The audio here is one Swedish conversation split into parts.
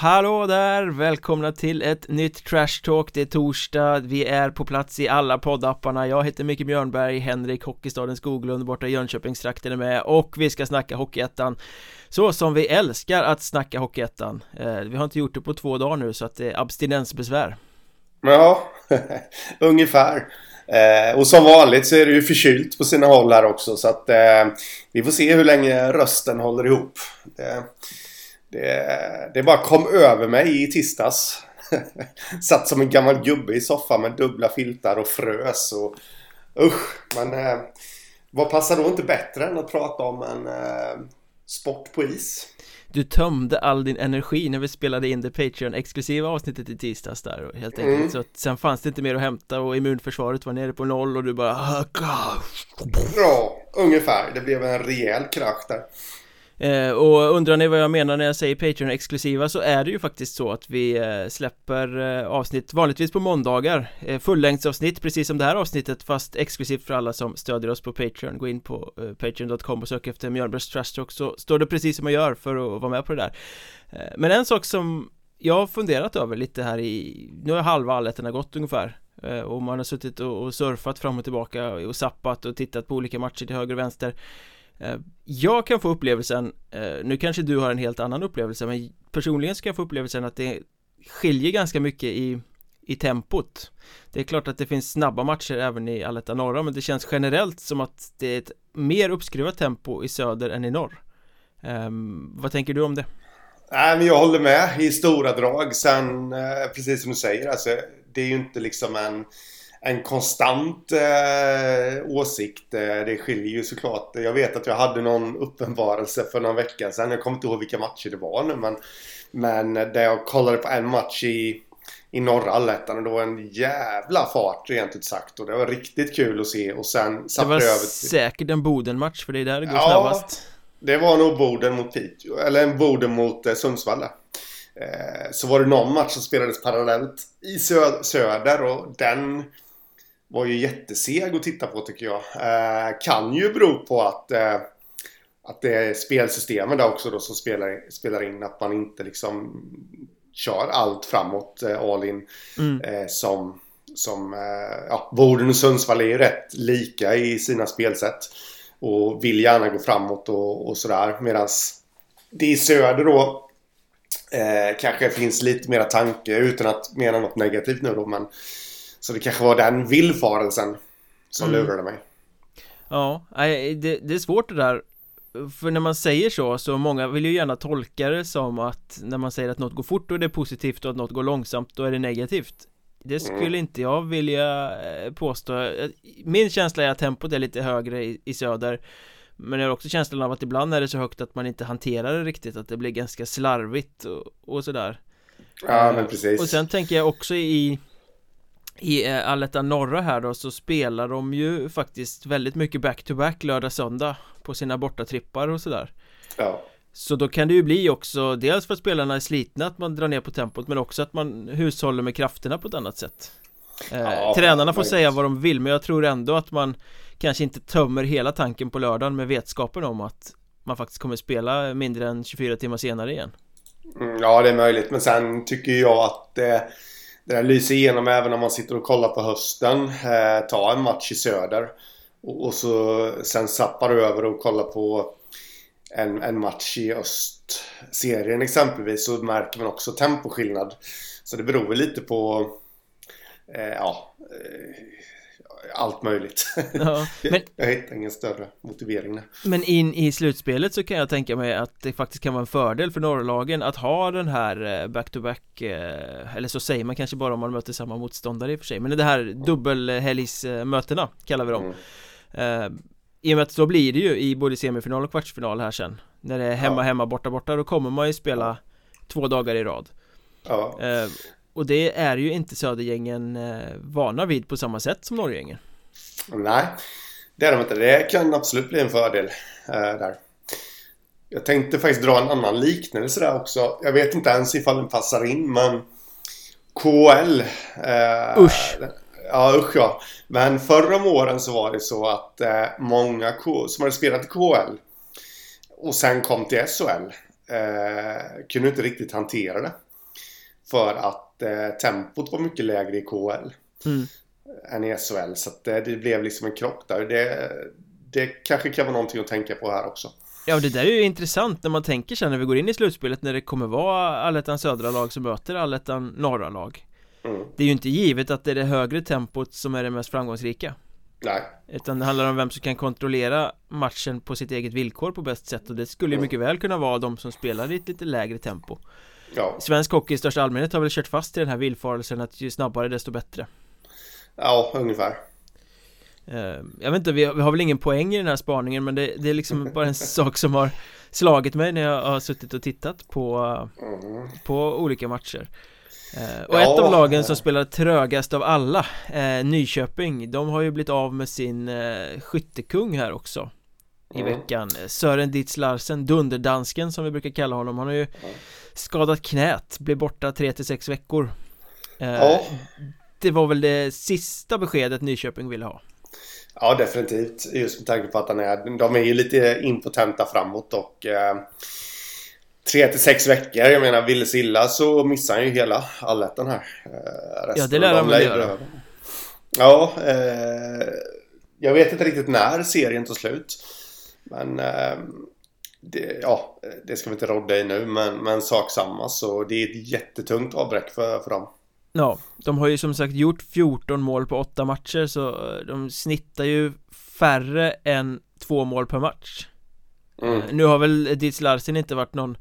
Hallå där! Välkomna till ett nytt Trash Talk, det är torsdag, vi är på plats i alla poddapparna. Jag heter Micke Björnberg, Henrik Hockeystaden Skoglund borta i Jönköpingstrakten är med. Och vi ska snacka Hockeyettan Så som vi älskar att snacka Hockeyettan. Eh, Vi har inte gjort det på två dagar nu så att det är abstinensbesvär. Ja, ungefär. Eh, Och som vanligt så är det ju förkylt på sina håll här också så att eh, Vi får se hur länge rösten håller ihop. Det, det, det bara kom över mig i tisdags. Satt som en gammal gubbe i soffan med dubbla filtar och frös och usch. Men eh, vad passar då inte bättre än att prata om en eh, sport på is? Du tömde all din energi när vi spelade in det Patreon-exklusiva avsnittet i tisdags där helt enkelt mm. så att sen fanns det inte mer att hämta och immunförsvaret var nere på noll och du bara Ja, ungefär. Det blev en rejäl krasch där. Eh, och undrar ni vad jag menar när jag säger Patreon-exklusiva så är det ju faktiskt så att vi eh, släpper eh, avsnitt vanligtvis på måndagar. Eh, Fullängdsavsnitt precis som det här avsnittet fast exklusivt för alla som stödjer oss på Patreon. Gå in på eh, Patreon.com och sök efter Mjölnbergs Trash Talk så står det precis som man gör för att vara med på det där. Eh, Men en sak som jag har funderat över lite här i Nu har halva allettorna gått ungefär. Eh, och man har suttit och surfat fram och tillbaka och sappat och tittat på olika matcher till höger och vänster. Eh, Eh, jag kan få upplevelsen, eh, nu kanske du har en helt annan upplevelse men personligen ska jag få upplevelsen att det skiljer ganska mycket i, i tempot. Det är klart att det finns snabba matcher även i Aletta norra men det känns generellt som att det är ett mer uppskruvat tempo i söder än i norr. Ehm, vad tänker du om det? Nej men jag håller med. I stora drag. Sen eh, precis som du säger alltså Det är ju inte liksom en en konstant eh, åsikt. Eh, det skiljer ju såklart. Jag vet att jag hade någon uppenbarelse för någon vecka sedan. Jag kommer inte ihåg vilka matcher det var nu men Men där jag kollade på en match i i norra allettan och det var en jävla fart rent ut sagt och det var riktigt kul att se och sen satte det över till... säkert en Boden-match för det är där det går ja, snabbast det var nog Boden mot Piteå eller en Boden mot eh, Sundsvall eh, Så var det någon match som spelades parallellt i sö söder och den var ju jätteseg att titta på tycker jag. Eh, kan ju bero på att, eh, att det är spelsystemet där också då som spelar, spelar in. Att man inte liksom kör allt framåt eh, all in. Mm. Eh, som som eh, ja, Boden och Sundsvall är ju rätt lika i sina spelsätt. Och vill gärna gå framåt och, och sådär. Medan det i söder då eh, kanske finns lite mera tanke utan att mena något negativt nu då. Men så det kanske var den villfarelsen som mm. lurade mig. Ja, det, det är svårt det där för när man säger så, så många vill ju gärna tolka det som att när man säger att något går fort då är det positivt och att något går långsamt då är det negativt Det skulle mm. inte jag vilja eh, påstå Min känsla är att tempot är lite högre i, i söder Men jag har också känslan av att ibland är det så högt att man inte hanterar det riktigt Att det blir ganska slarvigt och, och sådär Ja men precis Och sen tänker jag också i i eh, Allettan Norra här då så spelar de ju faktiskt väldigt mycket back-to-back lördag-söndag på sina bortatrippar och sådär. Ja. Så då kan det ju bli också dels för att spelarna är slitna att man drar ner på tempot men också att man hushåller med krafterna på ett annat sätt. Eh, ja, Tränarna får säga vad de vill men jag tror ändå att man kanske inte tömmer hela tanken på lördagen med vetskapen om att man faktiskt kommer spela mindre än 24 timmar senare igen. Mm, Ja det är möjligt men sen tycker jag att eh det där lyser igenom även om man sitter och kollar på hösten. Eh, ta en match i söder. Och, och, så sen zappar du över och kollar på en, en match i östserien exempelvis. Så märker man också temposkillnad. Så det beror väl lite på eh, ja, eh, allt möjligt. Ja, men, jag hittar ingen större motivering där. Men in i slutspelet så kan jag tänka mig att det faktiskt kan vara en fördel för norrlagen att ha den här back-to-back eh, Eller så säger man kanske bara om man möter samma motståndare i och för sig Men det här dubbelhelgsmötena kallar vi dem mm. uh, I och med att då blir det ju i både semifinal och kvartsfinal här sen När det är hemma, ja. hemma, borta, borta Då kommer man ju spela två dagar i rad Ja. Och det är ju inte Södergängen eh, vana vid på samma sätt som Norrgängen Nej, det är de inte. Det kan absolut bli en fördel eh, där. Jag tänkte faktiskt dra en annan liknelse där också. Jag vet inte ens ifall den passar in men KL eh, Usch Ja usch ja Men förra om åren så var det så att eh, många K som hade spelat i KL och sen kom till SHL eh, kunde inte riktigt hantera det. För att eh, tempot var mycket lägre i KL. Mm. Än i SHL. Så att, eh, det blev liksom en krock där. Det, det kanske kan vara någonting att tänka på här också. Ja, det där är ju intressant när man tänker sen när vi går in i slutspelet när det kommer vara allettan södra lag som möter allettan norra lag. Mm. Det är ju inte givet att det är det högre tempot som är det mest framgångsrika. Nej. Utan det handlar om vem som kan kontrollera matchen på sitt eget villkor på bäst sätt och det skulle ju Mm. mycket väl kunna vara de som spelar i ett lite lägre tempo. Ja. Svensk hockey i största allmänhet har väl kört fast i den här villfarelsen att ju snabbare desto bättre. ja, ungefär. Eh, Jag vet inte, vi har, vi har väl ingen poäng i den här spaningen men det, det är liksom bara en sak som har slagit mig när jag har suttit och tittat på, Mm. på olika matcher Eh, Och Ja, ett av lagen som spelar trögast av alla, eh, Nyköping, de har ju blivit av med sin eh, skyttekung här också i Mm. veckan Sören Ditz Larsen, dunderdansken som vi brukar kalla honom, han har ju skadat knät, blir borta 3-6 veckor Eh, Ja. Det var väl det sista beskedet Nyköping ville ha Ja, definitivt. Just med tanke på att han är, de är ju lite impotenta framåt och eh, tre till sex veckor. Jag menar, vill illa så missar han ju hela allettan här. Eh, Ja, det lär han väl göra. Ja, eh, jag vet inte riktigt när serien tar slut. Men eh, det, ja, det ska vi inte rodda i nu, men, men sak samma. Så det är ett jättetungt avbräck för, för dem. Ja, de har ju som sagt gjort 14 mål på 8 matcher så eh, de snittar ju färre än två mål per match Mm. Eh, Nu har väl Ditz Larsen inte varit någon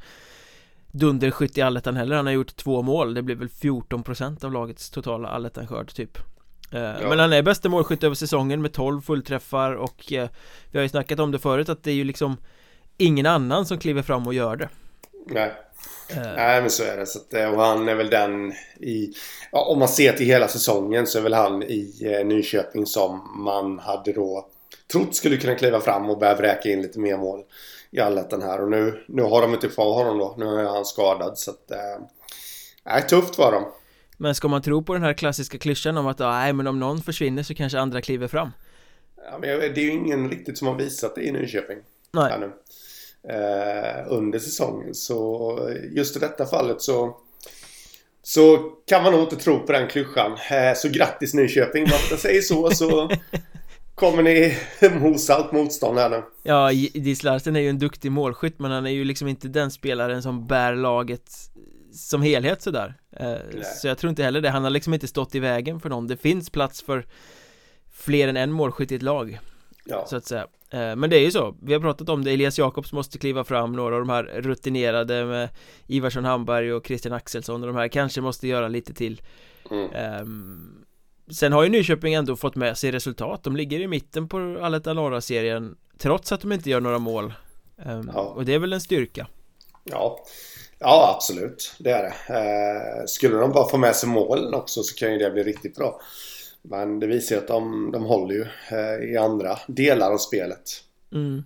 dunderskytt i allettan heller, han har gjort två mål, det blir väl 14% av lagets totala allettan-skörd typ Eh, Men han är bästa målskytt över säsongen med 12 fullträffar och eh, Vi har ju snackat om det förut att det är ju liksom Ingen annan som kliver fram och gör det Nej. Eh, Nej men så är det. Så att, eh, och han är väl den i... Ja, om man ser till hela säsongen så är väl han i eh, Nyköping som man hade då trott skulle kunna kliva fram och börja vräka in lite mer mål i allettan här. Och nu, nu har de inte kvar honom då. Nu är han skadad så att... Nej, tufft var de. Men ska man tro på den här klassiska klyschan om att ah, nej men om någon försvinner så kanske andra kliver fram Ja, men det är ju ingen riktigt som har visat det i Nyköping. Nej, nu. Eh, under säsongen. Så just i detta fallet så så kan man nog inte tro på den klyschan. Eh, så grattis Nyköping, om jag säger så så kommer ni mosa allt motstånd här nu. Ja, Diss Larsen är ju en duktig målskytt men han är ju liksom inte den spelaren som bär laget som helhet sådär. Eh, Så jag tror inte heller det, han har liksom inte stått i vägen för någon. Det finns plats för fler än en målskytt i ett lag Ja, så att säga. Eh, Men det är ju så, vi har pratat om det, Elias Jakobs måste kliva fram. Några av de här rutinerade med Ivarsson Hamberg och Christian Axelsson och de här kanske måste göra lite till. Mm. Ehm, Sen har ju Nyköping ändå fått med sig resultat. De ligger i mitten på Allettan norra-serien Trots att de inte gör några mål. Ehm, Ja. Och det är väl en styrka. Ja. Ja absolut. Det är det. Eh, skulle de bara få med sig målen också så kan ju det bli riktigt bra. Men det visar ju att de, de håller ju eh, i andra delar av spelet. mm.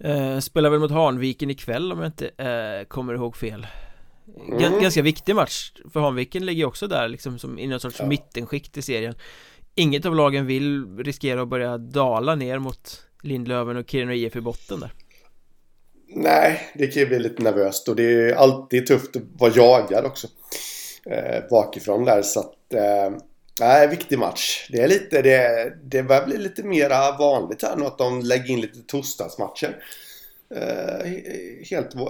Ehm, Spelar väl mot Hanviken ikväll om jag inte eh, kommer ihåg fel Gan- Mm. Ganska viktig match För Hanviken ligger ju också där liksom som i någon sorts Ja. mittenskikt i serien Inget av lagen vill riskera att börja dala ner mot Lindlöven och Kiruna IF i botten där Nej, det kan ju bli lite nervöst och det är alltid tufft att vara jagad också. Eh, bakifrån där så att... Eh, nej, viktig match. Det är lite... Det, det börjar bli lite mera vanligt här nu att de lägger in lite torsdagsmatcher. Eh, he- helt eh,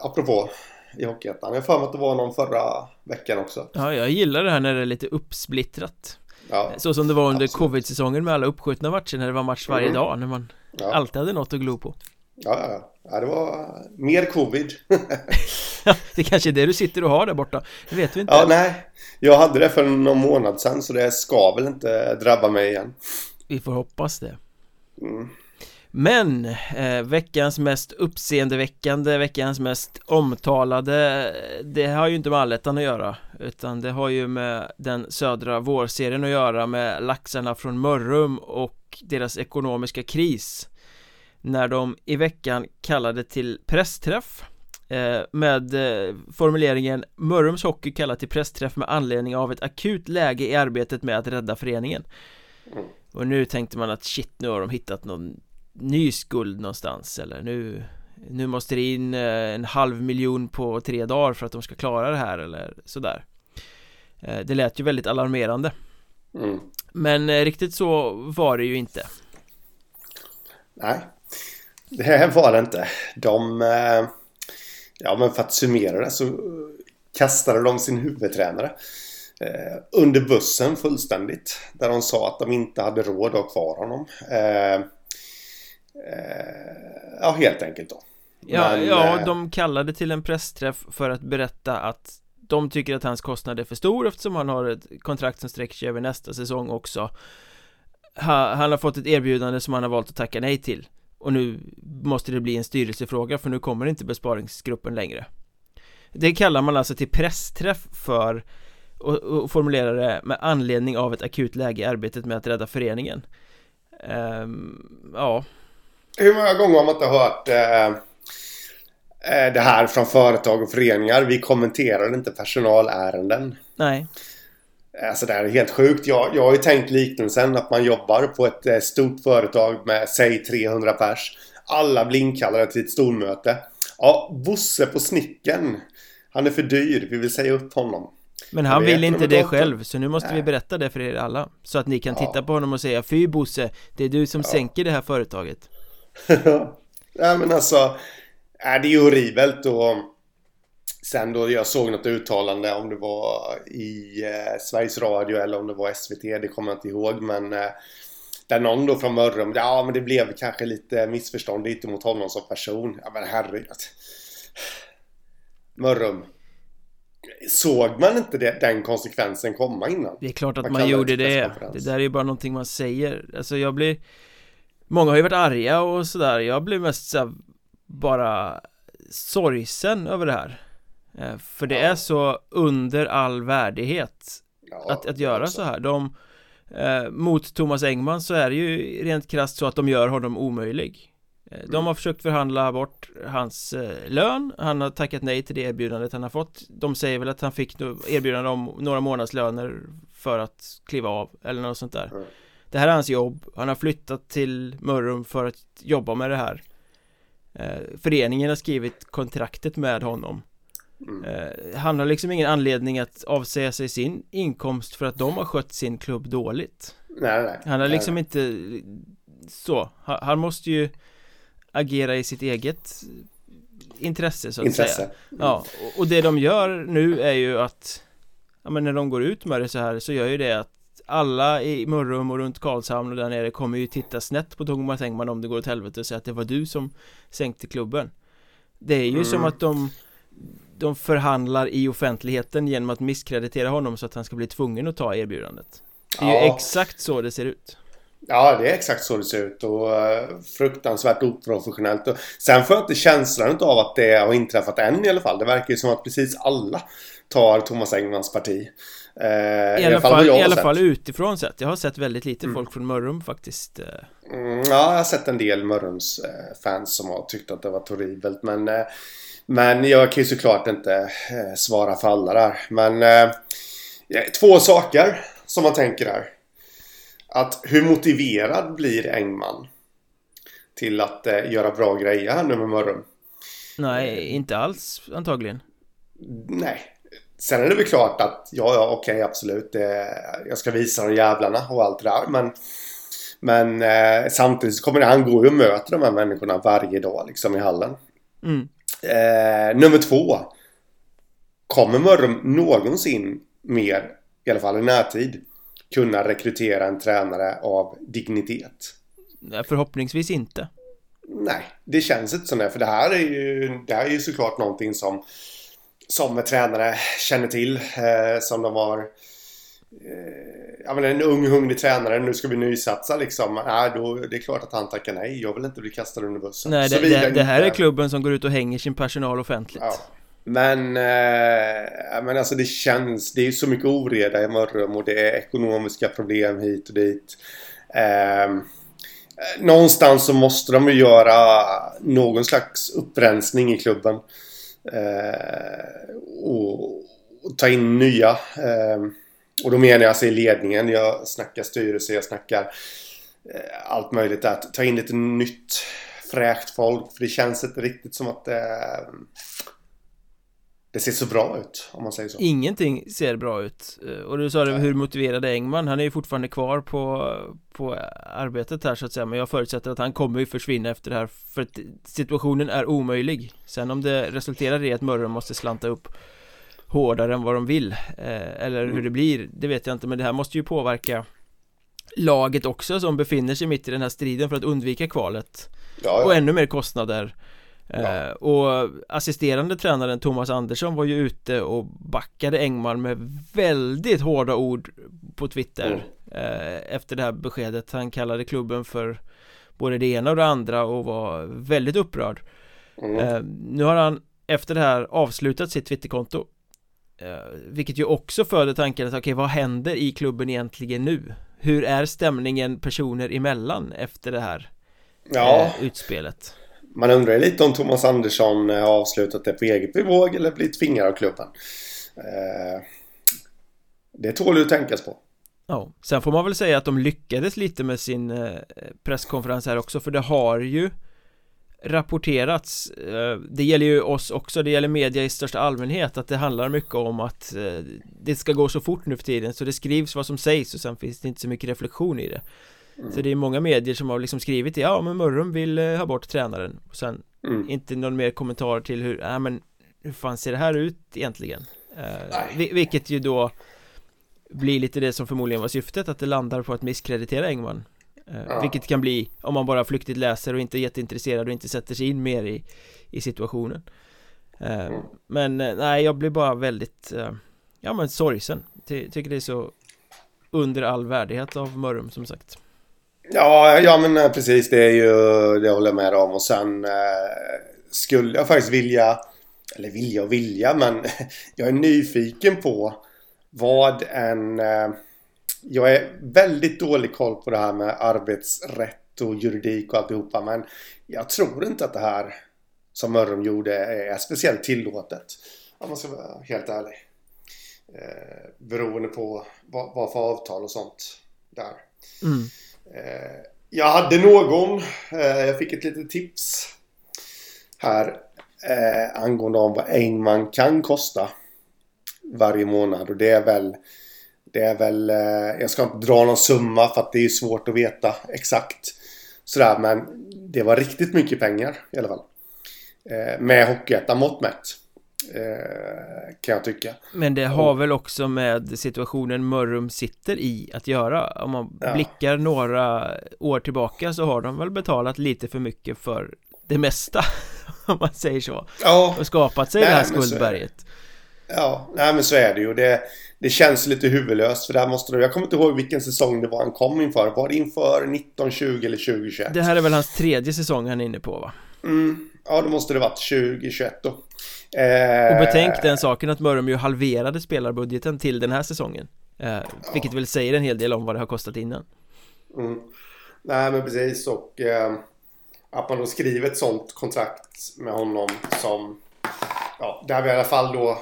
apropå i Hockeyettan. Jag för mig att det var någon förra veckan också. Ja, jag gillar det här när det är lite uppsplittrat Ja, Så som det var under covid-säsongen med alla uppskjutna matcher när det var match varje Mm. dag när man ja, alltid hade något att glo på ja, ja. ja, det var mer covid. Det kanske är det du sitter och har där borta Det vet vi inte ja, nej. Jag hade det för någon månad sedan så det ska väl inte drabba mig igen. Vi får hoppas det Mm. Men eh, veckans mest uppseendeväckande, veckans mest omtalade Det har ju inte med allettan att göra Utan det har ju med den södra vårserien att göra med laxarna från Mörrum och deras ekonomiska kris När de i veckan kallade till pressträff eh, Med eh, formuleringen Mörrums Hockey kallar till pressträff med anledning av ett akut läge i arbetet med att rädda föreningen. Mm. och nu tänkte man att shit, nu har de hittat någon ny skuld någonstans eller nu Nu måste det in eh, en halv miljon på tre dagar för att de ska klara det här eller sådär. Det lät ju väldigt alarmerande. Mm. Men riktigt så var det ju inte. Nej, det var det inte. De... eh, Ja, men för att summera det så kastade de sin huvudtränare eh, under bussen fullständigt. Där de sa att de inte hade råd att ha kvar honom. Eh, ja, helt enkelt då. Ja, Men, ja de kallade till en pressträff för att berätta att de tycker att hans kostnad är för stor eftersom han har ett kontrakt som sträcker sig över nästa säsong också ha, Han har fått ett erbjudande som han har valt att tacka nej till Och nu måste det bli en styrelsefråga för nu kommer inte besparingsgruppen längre Det kallar man alltså till pressträff för och, och formulerar det med anledning av ett akut läge i arbetet med att rädda föreningen Ehm, Ja, Hur många gånger har man inte hört eh, eh, det här från företag och föreningar? Vi kommenterar inte personalärenden. nej Alltså det här är helt sjukt. Jag, jag har ju tänkt liknelsen att man jobbar på ett eh, stort företag med säg 300 pers. Alla blir inkallade till ett stormöte. Ja, Bosse på snicken. Han är för dyr. Vi vill säga upp honom. Men han vill inte det de- själv, så nu måste vi Nej. berätta det för er alla Så att ni kan Ja. titta på honom och säga Fy Bosse, det är du som sänker det här företaget Nej men alltså. Äh, det är ju horribelt och sen då jag såg något uttalande om det var i eh, Sveriges Radio eller om det var SVT, det kommer jag inte ihåg men eh, där någon då från Mörrum, ja men det blev kanske lite missförstånd inte mot honom som person. Ja men herregud. Mörrum. Såg man inte det, den konsekvensen komma innan? Det är klart att Man man, gjorde det. Det där är ju bara någonting man säger Alltså jag blir Många har ju varit arga och sådär Jag blir mest så här, bara sorgsen över det här För det Ja. är så under all värdighet Ja, att, att göra så här. De eh, Mot Thomas Engman så är det ju rent krasst så att de gör honom omöjlig. Eh, De Mm. har försökt förhandla bort hans eh, lön. Han har tackat nej till det erbjudandet han har fått. De säger väl att han fick erbjudande om några månadslöner För att kliva av eller något sånt där. Mm. Det här är hans jobb. Han har flyttat till Mörrum för att jobba med det här. Eh, Föreningen har skrivit kontraktet med honom Mm. Eh, Han har liksom ingen anledning att avsäga sig sin inkomst för att de har skött sin klubb dåligt Nej, nej. Han har nej, liksom inte så, han, måste ju agera i sitt eget intresse så att Intresse. säga Ja, och, och det de gör nu är ju att Ja men när de går ut med det så här så gör ju det att alla i Mörrum och runt Karlshamn och där nere kommer ju titta snett på Thomas Engman om det går åt helvete och säga att det var du som sänkte klubben Det är ju Mm. som att de De förhandlar i offentligheten genom att misskreditera honom så att han ska bli tvungen att ta erbjudandet Det är ju Ja. exakt så det ser ut Ja, det är exakt så det ser ut och eh, fruktansvärt oprofessionellt. Och sen får jag inte känslan av att det har inträffat än i alla fall. Det verkar ju som att precis alla tar Thomas Engmans parti. Eh, I alla fall, vad jag i alla fall utifrån sett Jag har sett väldigt lite folk från Mörrum faktiskt eh. Mm, ja, jag har sett en del Mörrums eh, fans som har tyckt att det var horribelt. Men, men jag kan ju såklart inte eh, svara för alla där. Men eh, ja, två saker som man tänker här. Att hur motiverad blir Engman till att eh, göra bra grejer här nu med Mörrum? Nej, inte alls antagligen Nej. Sen är det väl klart att ja, ja, okej, absolut. Det, jag ska visa de jävlarna och allt det där. Men, men eh, samtidigt så kommer det, han går ju och möter de här människorna varje dag liksom i hallen. mm. Eh, nummer två. Kommer Mörrum någonsin mer, i alla fall i närtid, kunna rekrytera en tränare av dignitet? Nej, Förhoppningsvis inte Nej, det känns inte som det. För det här är ju, det här är ju såklart någonting som, som tränare känner till. Eh, som de har... Eh, ja, men en ung hungrig tränare, nu ska vi nysatsa liksom. Nej, då, det är klart att han tackar nej. Jag vill inte bli kastad under bussen. Nej, det, det, det här är klubben som går ut och hänger sin personal offentligt Ja. Men, eh, men alltså det känns, det är ju så mycket oreda i Mörrum och det är ekonomiska problem hit och dit. Eh, någonstans så måste de ju göra någon slags upprensning i klubben. Eh, och, och ta in nya. Eh, och då menar jag alltså i ledningen. Jag snackar styrelse, jag snackar eh, allt möjligt. Att ta in lite nytt, fräscht folk. För det känns inte riktigt som att det... Eh, det ser så bra ut om man säger så Ingenting ser bra ut eh, Och du sa det, hur motiverad Engman? Han är ju fortfarande kvar på, på arbetet här så att säga Men jag förutsätter att han kommer ju försvinna efter det här För att situationen är omöjlig Sen om det resulterar i att Mörrum måste slanta upp Hårdare än vad de vill eh, Eller hur mm. det blir, det vet jag inte Men det här måste ju påverka Laget också som befinner sig mitt i den här striden för att undvika kvalet ja, ja. Och ännu mer kostnader Ja. Eh, och assisterande tränaren Thomas Andersson var ju ute och backade Engman med väldigt hårda ord på Twitter mm. Eh, efter det här beskedet Han kallade klubben för både det ena och det andra och var väldigt upprörd mm. Eh, nu har han efter det här avslutat sitt Twitterkonto Vilket ju också föder tanken att okej okay, vad händer i klubben egentligen nu? Hur är stämningen personer emellan efter det här ja. utspelet? Man undrar lite om Thomas Andersson har avslutat det på eget bevåg eller blivit tvingad av klubben. Eh, det tål ju att tänkas på. Ja, sen får man väl säga att de lyckades lite med sin eh, presskonferens här också för det har ju rapporterats eh, Det gäller ju oss också, det gäller media i största allmänhet att det handlar mycket om att det ska gå så fort nu för tiden så det skrivs vad som sägs och sen finns det inte så mycket reflektion i det Mm. Så det är många medier som har liksom skrivit Ja men Mörrum vill eh, ha bort tränaren och sen mm. inte någon mer kommentar till hur, ja men hur fan ser det här ut egentligen? Eh, vilket ju då blir lite det som förmodligen var syftet att det landar på att misskreditera Engman eh, ja. Vilket kan bli om man bara flyktigt läser och inte är jätteintresserad och inte sätter sig in mer i, i situationen eh, mm. Men eh, nej jag blir bara väldigt eh, Ja men sorgsen Ty Tycker det är så under all värdighet av Mörrum som sagt Ja, ja men eh, precis. Det är ju, det håller jag med om. Och sen eh, skulle jag faktiskt vilja, eller vilja och vilja, men jag är nyfiken på vad en... Eh, jag är väldigt dålig koll på det här med arbetsrätt och juridik och alltihopa, men jag tror inte att det här som Mörrum gjorde är speciellt tillåtet. Om man ska vara helt ärlig. Eh, beroende på vad, vad för avtal och sånt där. Mm. Eh, jag hade någon, eh, jag fick ett litet tips här eh, angående om vad Engman kan kosta varje månad och det är väl det är väl, jag ska inte dra någon summa för att det är svårt att veta exakt sådär men det var riktigt mycket pengar i alla fall. Med Hockeyettan mått mätt. Eh, kan jag tycka Men det har väl också med situationen Mörrum sitter i att göra Om man ja. blickar några år tillbaka så har de väl betalat lite för mycket för det mesta Om man säger så Ja Och skapat sig nej, det här skuldberget Ja, nej men så är det ju det, det känns lite huvudlöst för där måste de, Jag kommer inte ihåg vilken säsong det var han kom inför Var det inför 1920 eller 2021? Det här är väl hans tredje säsong han är inne på va? Mm, ja då måste det varit 2021 då Eh, och betänk den saken att Mörrum ju halverade spelarbudgeten till den här säsongen eh, Vilket ja. väl säger en hel del om vad det har kostat innan mm. Nej men precis och eh, Att man då skriver ett sånt kontrakt med honom som Ja, där vi i alla fall då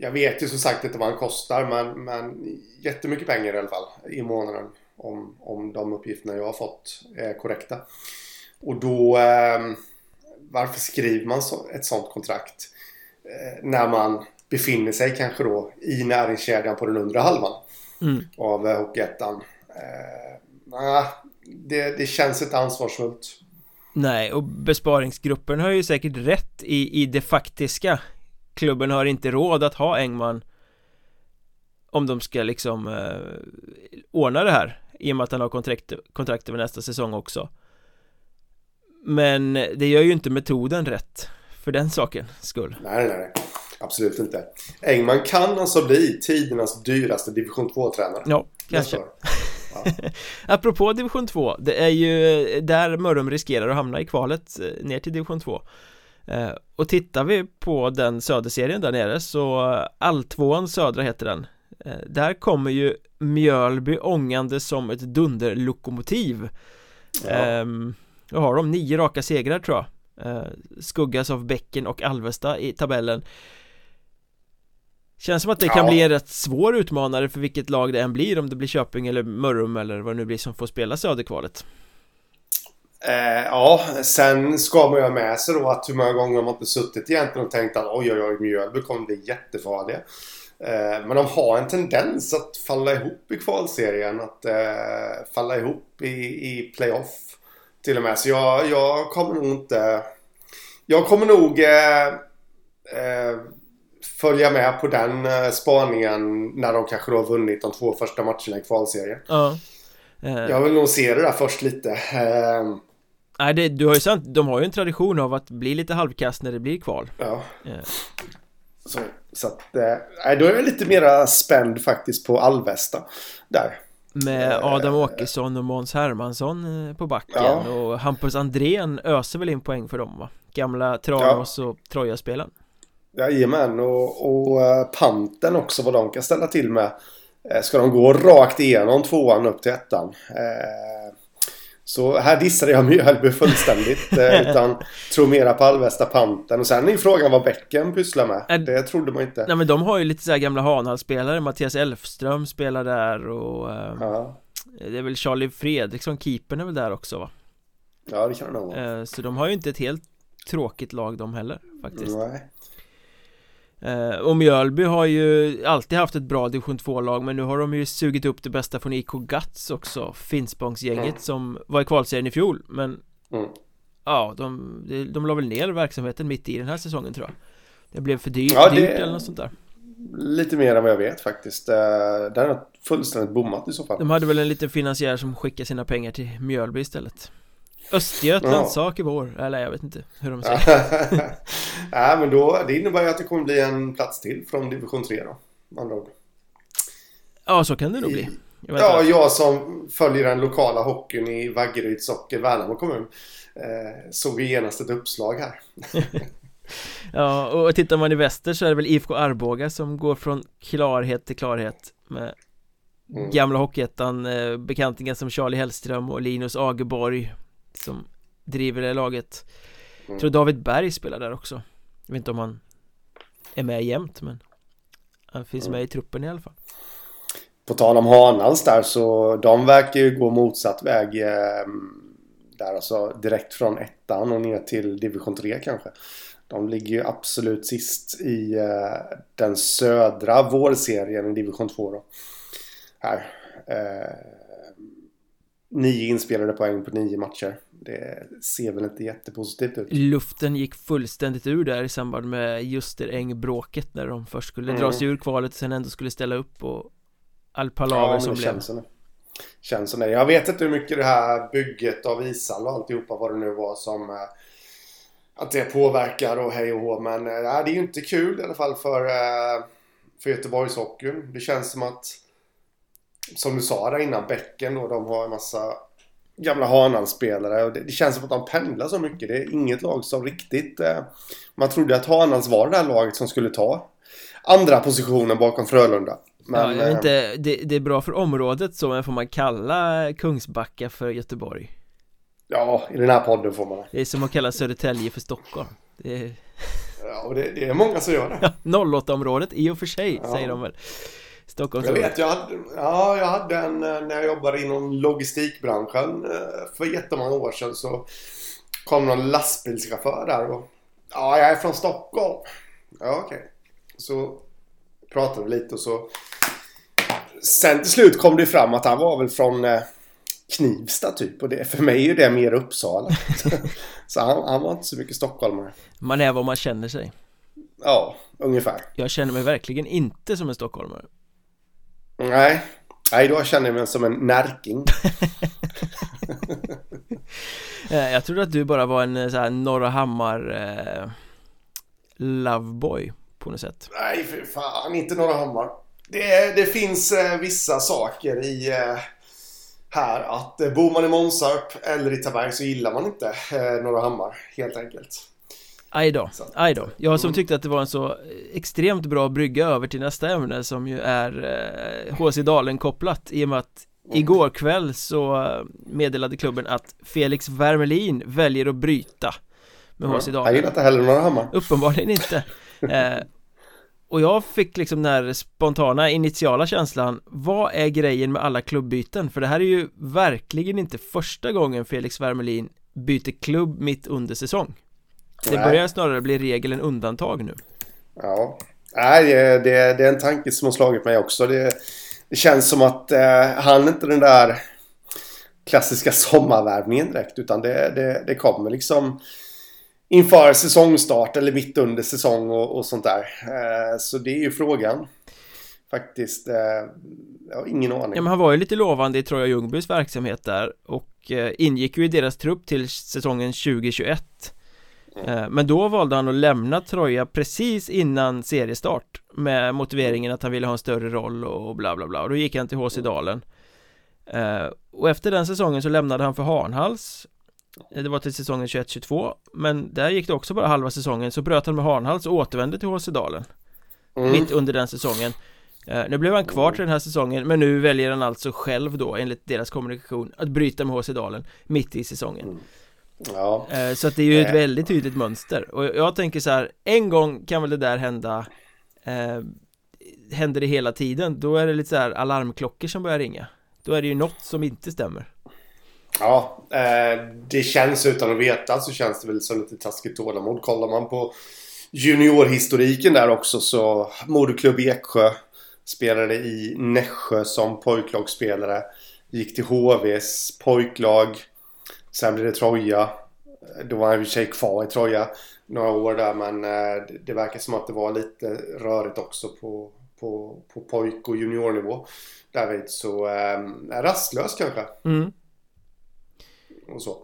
Jag vet ju som sagt inte vad han kostar men, men Jättemycket pengar i alla fall i månaden Om, om de uppgifterna jag har fått är korrekta Och då eh, varför skriver man så, ett sånt kontrakt eh, när man befinner sig kanske då i näringskedjan på den undre halvan mm. av eh, Hockeyettan. Eh, det, det känns inte ansvarsfullt. Nej, och besparingsgruppen har ju säkert rätt i, i det faktiska. Klubben har inte råd att ha Engman om de ska liksom eh, ordna det här i och med att han har kontrakt, kontrakt över nästa säsong också. Men det gör ju inte metoden rätt För den saken skull. Nej, nej, nej. Absolut inte. Engman kan alltså bli tidernas dyraste division 2-tränare Ja, kanske. ja. Apropå division 2 Det är ju där Mörrum riskerar att hamna i kvalet eh, ner till division 2 eh, Och tittar vi på den söderserien där nere så Alltvåan södra heter den eh, Där kommer ju Mjölby ångande som ett dunderlokomotiv ja. um, då har de nio raka segrar tror jag eh, Skuggas av Bäcken och Alvesta i tabellen Känns som att det kan ja. bli en rätt svår utmanare för vilket lag det än blir Om det blir Köping eller Mörrum eller vad det nu blir som får spela Söderkvalet Eh, ja, sen ska man ju ha med sig då att hur många gånger har man inte suttit egentligen och tänkt att oj oj oj Mjölby kommer bli jättefarliga. Eh, men de har en tendens att falla ihop i kvalserien. Att eh, falla ihop i, i playoff. Till och med. Så jag, jag kommer nog inte... Jag kommer nog eh, eh följa med på den eh, spaningen när de kanske då har vunnit de två första matcherna i kvalserien. Eh. Jag vill nog se det där först lite. Eh. Nej, det, du har ju sant, de har ju en tradition av att bli lite halvkast när det blir kval. Ja. Eh. Så, så att, eh, då är jag lite mera spänd faktiskt på Alvesta där. Med eh, Adam Åkesson och Måns Hermansson på backen ja. och Hampus Andrén öser väl in poäng för dem va? Gamla Tranås ja. och Troja-spelaren. Jajamän, och, och panten också vad de kan ställa till med. Ska de gå rakt igenom tvåan upp till ettan? Uh, så här dissade jag Mjölby fullständigt. utan tror mera på Alvesta panten. Och sen är frågan vad Bäcken pysslar med. Det trodde man inte. Nej men de har ju lite så här gamla Hanhall-spelare. Mattias Elfström spelar där och... Ja. Det är väl Charlie Fredriksson, keepern är väl där också va? Ja det kan det nog vara. Så de har ju inte ett helt tråkigt lag de heller faktiskt. Nej. Eh, och Mjölby har ju alltid haft ett bra division 2-lag men nu har de ju sugit upp det bästa från IK Gats också Finspångsgänget mm. som var i kvalserien i fjol men mm. Ja, de, de, de la väl ner verksamheten mitt i den här säsongen tror jag. Det blev för dyrt, ja, dyrt eller något sånt där. Lite mer än vad jag vet faktiskt. Eh, Det har fullständigt bommat i så fall. De hade väl en liten finansiär som skickade sina pengar till Mjölby istället Östergötlands ja. sak i vår, eller jag vet inte hur de säger Ja men då, det innebär ju att det kommer bli en plats till från division 3 då andra ord. Ja så kan det nog bli jag Ja, jag som följer den lokala hockeyn i Vaggeryds och Värnamo kommun eh, Såg genast ett uppslag här Ja, och tittar man i väster så är det väl IFK Arboga som går från klarhet till klarhet med mm. gamla Hockeyettan eh, bekantingen som Charlie Hellström och Linus Agerborg som driver det laget. Jag mm. tror David Berg spelar där också. Jag vet inte om han är med jämt men Han finns mm. med i truppen i alla fall. På tal om Hanals där så de verkar ju gå motsatt väg eh, Där alltså direkt från ettan och ner till division 3 kanske. De ligger ju absolut sist i eh, den södra vårserien i division 2 då. Här eh, Nio inspelade poäng på nio matcher det ser väl inte jättepositivt ut Luften gick fullständigt ur där i samband med Justeräng-bråket när de först skulle mm. dra sig ur kvalet och sen ändå skulle ställa upp och all palaver ja, som blev känns som Känns som det. Jag vet inte hur mycket det här bygget av ishall och alltihopa vad det nu var som eh, att det påverkar och hej och hå men äh, det är ju inte kul i alla fall för, äh, för Göteborgshockeyn. Det känns som att som du sa där innan, Bäcken då, de har en massa gamla Hanals-spelare. Och det, det, känns som att de pendlar så mycket. Det är inget lag som riktigt... Eh, man trodde att Hanals var det här laget som skulle ta andra positionen bakom Frölunda. Men, ja, vet inte, det, det, är bra för området så, men får man kalla Kungsbacka för Göteborg? Ja, i den här podden får man det är som att kalla Södertälje för Stockholm det är... Ja, och det, det, är många som gör det ja, 08-området i och för sig, ja. säger de väl Stockholms Jag vet, jag hade, ja, jag hade en eh, när jag jobbade inom logistikbranschen eh, för jättemånga år sedan så kom någon lastbilschaufför där och ja, jag är från Stockholm. Ja, okej. Okay. Så pratade vi lite och så sen till slut kom det fram att han var väl från eh, Knivsta typ och det, för mig är ju det mer Uppsala. så han, han var inte så mycket stockholmare. Man är vad man känner sig. Ja, ungefär. Jag känner mig verkligen inte som en stockholmare. Nej, Nej då känner jag mig som en närking. Eh, Jag trodde att du bara var en eh, så här Norra Hammar eh, Loveboy på något sätt. Nej för fan, inte Norra Hammar. Det, det finns eh, vissa saker i eh, här att eh, bor man i Månsarp eller i Taberg så gillar man inte eh, Norra Hammar helt enkelt Aj då, aj då. Jag som mm. tyckte att det var en så extremt bra brygga över till nästa ämne som ju är eh, HC Dalen kopplat i och med att mm. igår kväll så meddelade klubben att Felix Wermelin väljer att bryta med HC Dalen. Han gillar inte heller några hammar. Uppenbarligen inte. Eh, och jag fick liksom den här spontana initiala känslan Vad är grejen med alla klubbyten? För det här är ju verkligen inte första gången Felix Wermelin byter klubb mitt under säsong Det börjar snarare bli regel än undantag nu Ja Nej, det, det, är en tanke som har slagit mig också det, det känns som att eh, han inte den där klassiska sommarvärvningen direkt utan det, det, det kommer liksom inför säsongstart eller mitt under säsong och, och sånt där. Eh, så det är ju frågan. Faktiskt, eh, jag har ingen aning. Ja men han var ju lite lovande i Troja Ljungbys verksamhet där och eh, ingick ju i deras trupp till säsongen 2021 mm. Men då valde han att lämna Troja precis innan seriestart Med motiveringen att han ville ha en större roll och bla bla bla. Och då gick han till HC Dalen. Och efter den säsongen så lämnade han för Hanhals. Det var till säsongen 21-22 Men där gick det också bara halva säsongen. Så bröt han med Hanhals och återvände till HC Dalen. Mm. Mitt under den säsongen. Eh, Nu blev han kvar till den här säsongen Men nu väljer han alltså själv då enligt deras kommunikation Att bryta med HC Dalen Mitt i säsongen. Mm. Ja. Eh, så att det är ju ett eh. väldigt tydligt mönster Och jag tänker så här En gång kan väl det där hända eh, Händer det hela tiden Då är det lite så här alarmklockor som börjar ringa Då är det ju något som inte stämmer Ja, eh, det känns utan att veta så känns det väl som lite taskigt tålamod. Kollar man på juniorhistoriken där också så Moderklubb Eksjö spelade i Nässjö som pojklagsspelare. Gick till HVs pojklag. Sen blev det Troja. Då var han i och för sig kvar i Troja några år där men eh, det verkar som att det var lite rörigt också på, på, på pojk och juniornivå. Därvid så eh, rastlös kanske. Mm och så.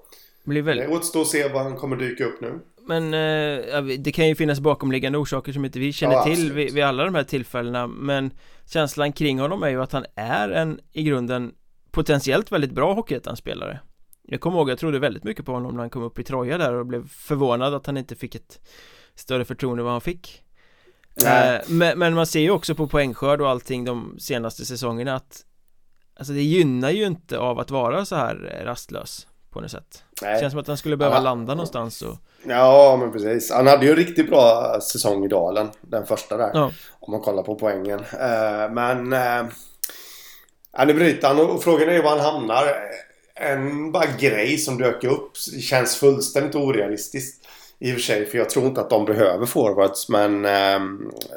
Blir väldigt... Det återstår att se vad han kommer dyka upp nu. Men eh, det kan ju finnas bakomliggande orsaker som inte vi känner ja, till vid, vid, alla de här tillfällena Men känslan kring honom är ju att han är en i grunden potentiellt väldigt bra hockeyettan-spelare Jag kommer ihåg, jag trodde väldigt mycket på honom när han kom upp i Troja där och blev förvånad att han inte fick ett större förtroende än vad han fick eh, men, men, man ser ju också på poängskörd och allting de senaste säsongerna att Alltså det gynnar ju inte av att vara så här rastlös på något sätt Nej. Känns som att han skulle behöva ja. landa någonstans och... Ja men precis Han hade ju en riktigt bra säsong i Dalen Den första där ja. Om man kollar på poängen uh, Men uh, Ja nu bryter han och frågan är var han hamnar En bara grej som dök upp Känns fullständigt orealistiskt i och för sig, för jag tror inte att de behöver forwards. Men eh,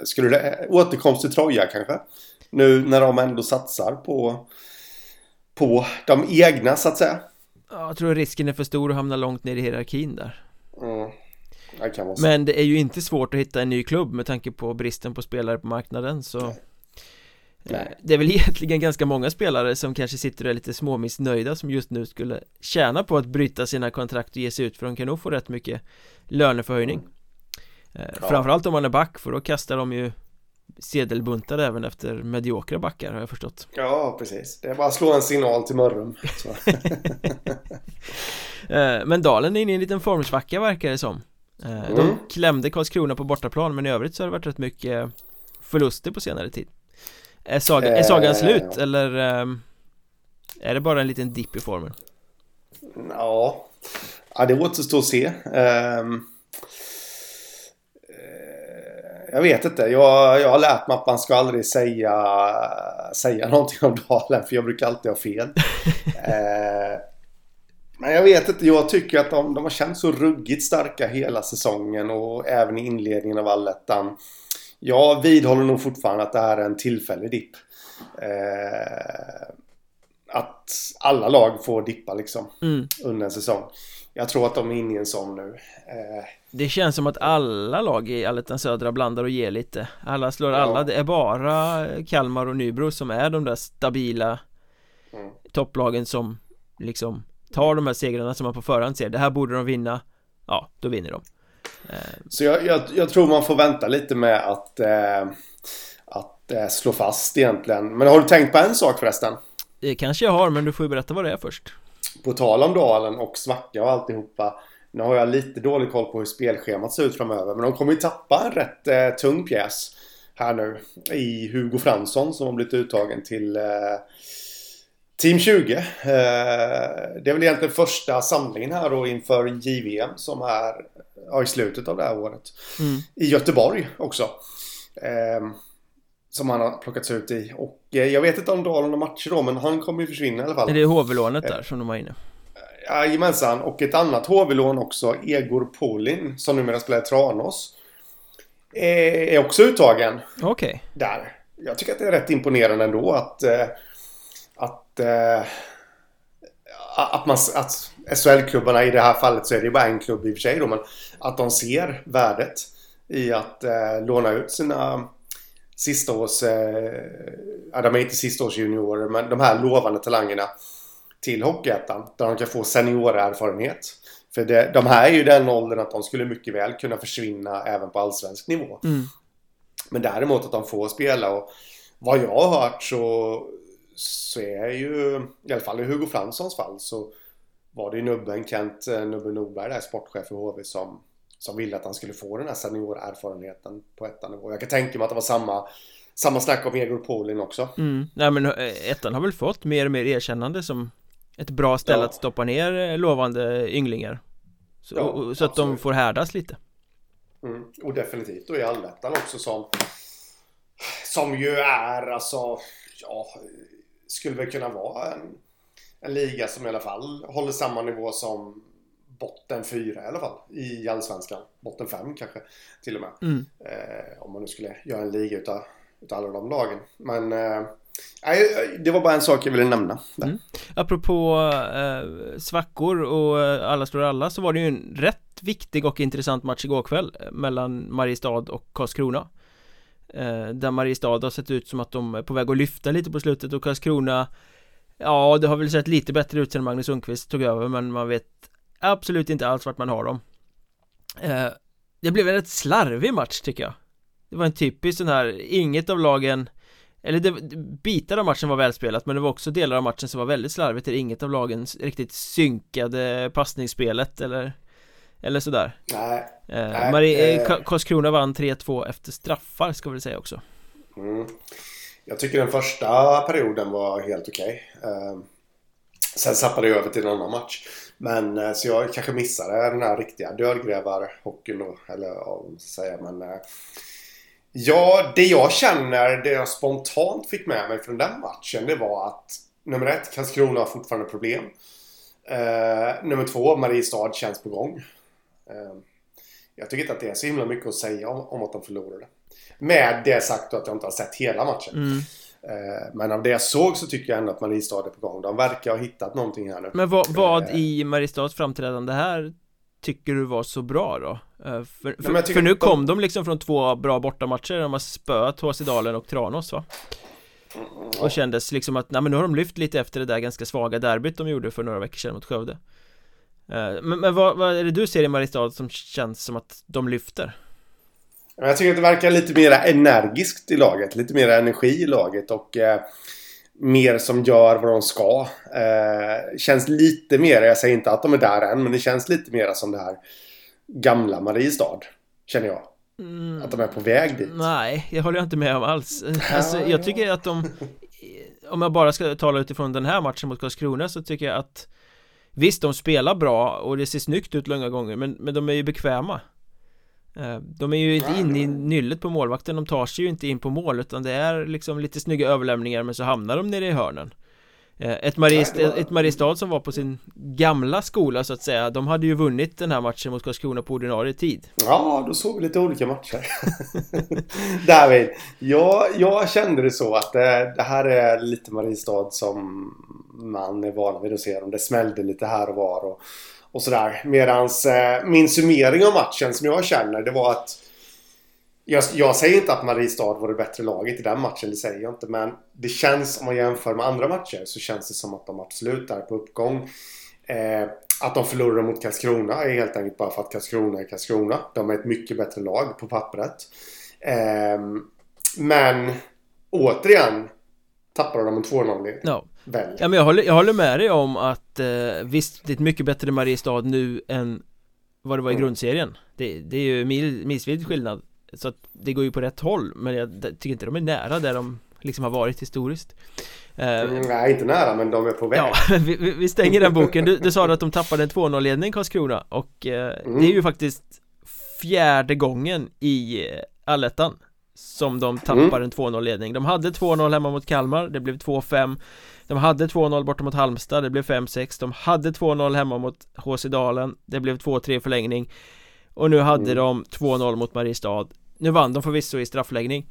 skulle det återkomst till Troja kanske? Nu när de ändå satsar på, på de egna så att säga. Ja, jag tror risken är för stor att hamna långt ner i hierarkin där mm. det Men det är ju inte svårt att hitta en ny klubb med tanke på bristen på spelare på marknaden så Nej. Eh, det är väl egentligen ganska många spelare som kanske sitter och är lite småmissnöjda som just nu skulle tjäna på att bryta sina kontrakt och ge sig ut för de kan nog få rätt mycket löneförhöjning mm. ja. Framförallt om man är back för då kastar de ju sedelbuntade även efter mediokra backar har jag förstått Ja, precis. Det är bara att slå en signal till Mörrum eh, Men Dalen är inne i en liten formsvacka verkar det som eh, De mm. klämde Karlskrona på bortaplan men i övrigt så har det varit rätt mycket förluster på senare tid Är, saga, är sagan eh, slut eller är det bara en liten dipp i formen? Ja, ja det återstår att se um jag vet inte. Jag, jag har lärt mig att man ska aldrig säga, säga någonting om Dalen för jag brukar alltid ha fel. eh, men jag vet inte, jag tycker att de, de har känts så ruggigt starka hela säsongen och även i inledningen av allettan. Jag vidhåller nog fortfarande att det här är en tillfällig dipp. Eh, att alla lag får dippa liksom mm. under en säsong. Jag tror att de är inne i en sån nu. Eh, det känns som att alla lag i Allettan Södra blandar och ger lite Alla slår ja. alla, det är bara Kalmar och Nybro som är de där stabila mm. Topplagen som liksom tar de här segrarna som man på förhand ser Det här borde de vinna Ja, då vinner de. Så jag, jag, jag, tror man får vänta lite med att eh, Att eh, slå fast egentligen Men har du tänkt på en sak förresten? Det kanske jag har, men du får ju berätta vad det är först På tal om Dalen och svacka och alltihopa nu har jag lite dålig koll på hur spelschemat ser ut framöver. Men de kommer ju tappa en rätt eh, tung pjäs här nu. I Hugo Fransson som har blivit uttagen till eh, Team 20. Eh, det är väl egentligen första samlingen här då inför JVM som är ja, i slutet av det här året. Mm. I Göteborg också. Eh, som han har plockats ut i. Och eh, jag vet inte om Dalen har matcher då men han kommer ju försvinna i alla fall. Är det HV-lånet där som de har inne? Jajamensan, och ett annat HV-lån också, Egor Polin, som numera spelar i Tranås. Är också uttagen. Okej. Okay. Där. Jag tycker att det är rätt imponerande ändå att... Att... Att man... Att SHL-klubbarna, i det här fallet så är det bara en klubb i och för sig då, men att de ser värdet i att eh, låna ut sina sista års, eh, ja de är inte sista års juniorer, men de här lovande talangerna till Hockeyettan. Där de kan få seniorerfarenhet. För det, de här är ju den åldern att de skulle mycket väl kunna försvinna även på allsvensk nivå. Mm. Men däremot att de får spela och vad jag har hört så, så är ju, i alla fall i Hugo Franssons fall så var det ju nubben Kent eh, Nubben Norberg där, sportchef för HV som, som ville att han skulle få den här seniorerfarenheten på ettan nivå. Jag kan tänka mig att det var samma samma snack om Egor Polin också. Mm. Nej men eh, ettan har väl fått mer och mer erkännande som ett bra ställe ja. att stoppa ner eh, lovande ynglingar. Så, ja, så att de får härdas lite. Mm. Och definitivt och i allettan också som som ju är alltså ja skulle väl kunna vara en en liga som i alla fall håller samma nivå som botten 4 i alla fall i allsvenskan. Botten 5 kanske till och med. Mm. Eh, om man nu skulle göra en liga utav, utav alla de lagen. Men eh, det var bara en sak jag ville nämna. Mm. Apropå eh, svackor och eh, alla står alla så var det ju en rätt viktig och intressant match igår kväll eh, mellan Mariestad och Karlskrona. Eh, där Mariestad har sett ut som att de är på väg att lyfta lite på slutet och Karlskrona Ja, det har väl sett lite bättre ut sen Magnus Sundqvist tog över men man vet absolut inte alls vart man har dem. Eh, Det blev en rätt slarvig match tycker jag. Det var en typisk sån här, inget av lagen Eller det, bitar av matchen var välspelat men det var också delar av matchen som var väldigt slarvigt där inget av lagen riktigt synkade passningsspelet eller eller sådär Nej, eh, nej Marie, eh, Karlskrona vann 3-2 efter straffar ska vi säga också mm. Jag tycker den första perioden var helt okej. Okay. Ehm, sen zappade jag över till en annan match. Men eh, så jag kanske missade den här riktiga dödgrävar-hockeyn då. Eller ja, vad man ska säga. Men eh, ja, det jag känner, det jag spontant fick med mig från den matchen. Det var att nummer ett, Karlskrona har fortfarande problem. Uh, nummer två, Mariestad känns på gång. Uh, jag tycker inte att det är så himla mycket att säga om, om att de förlorade. Med det sagt att jag inte har sett hela matchen. Mm. Eh, men av det jag såg så tycker jag ändå att Mariestad är på gång. De verkar ha hittat någonting här nu. Men vad, vad eh. i Mariestads framträdande här tycker du var så bra då? Eh, för, för, för nu kom de... de liksom från två bra bortamatcher. De har spöat HC Dalen och Tranås va? Mm, och kändes liksom att, nej men nu har de lyft lite efter det där ganska svaga derbyt de gjorde för några veckor sedan mot Skövde Men, men vad, vad är det du ser i Mariestad som känns som att de lyfter? Jag tycker att det verkar lite mer energiskt i laget. Lite mer energi i laget och eh, mer som gör vad de ska. Eh, känns lite mer, jag säger inte att de är där än, men det känns lite mer som det här gamla Mariestad. Känner jag. Mm. Att de är på väg dit. Nej, jag håller inte med om alls. Alltså, jag tycker att de Om jag bara ska tala utifrån den här matchen mot Karlskrona så tycker jag att Visst, de spelar bra och det ser snyggt ut långa gånger men, men de är ju bekväma. Eh, de är ju inte inne i nyllet på målvakten, de tar sig ju inte in på mål utan det är liksom lite snygga överlämningar men så hamnar de nere i hörnen. Eh, ett, Marist ett Mariestad som var på sin gamla skola så att säga De hade ju vunnit den här matchen mot Karlskrona på ordinarie tid. Ja, då såg vi lite olika matcher. David, jag, jag kände det så att det, det här är lite Mariestad som man är van vid att se dem Det smällde lite här och var och och sådär. Medans eh, min summering av matchen som jag känner det var att jag, jag, säger inte att Mariestad var det bättre laget i den matchen, det säger jag inte. Men det känns, om man jämför med andra matcher, så känns det som att de absolut är på uppgång. Eh, att de förlorar mot Karlskrona är helt enkelt bara för att Karlskrona är Karlskrona. De är ett mycket bättre lag på pappret. Eh, men återigen tappade de en 2-0 no. Väl. Ja men jag håller, jag håller med dig om att eh, visst, det är ett mycket bättre Mariestad nu än vad det var i mm. grundserien det, det är ju mil, milsvid skillnad Så att det går ju på rätt håll Men jag tycker inte de är nära där de liksom har varit historiskt eh, mm, Nej, inte nära men de är på väg Ja, vi, vi stänger den boken Du, du sa att de tappade en 2-0 ledning Karlskrona Och eh, mm. det är ju faktiskt fjärde gången i eh, allettan Som de tappar mm. en 2-0 ledning. De hade 2-0 hemma mot Kalmar, det blev 2-5 De hade 2-0 borta mot Halmstad, det blev 5-6 De hade 2-0 hemma mot HC Dalen Det blev 2-3 förlängning. Och nu hade mm. de 2-0 mot Mariestad. Nu vann de förvisso i straffläggning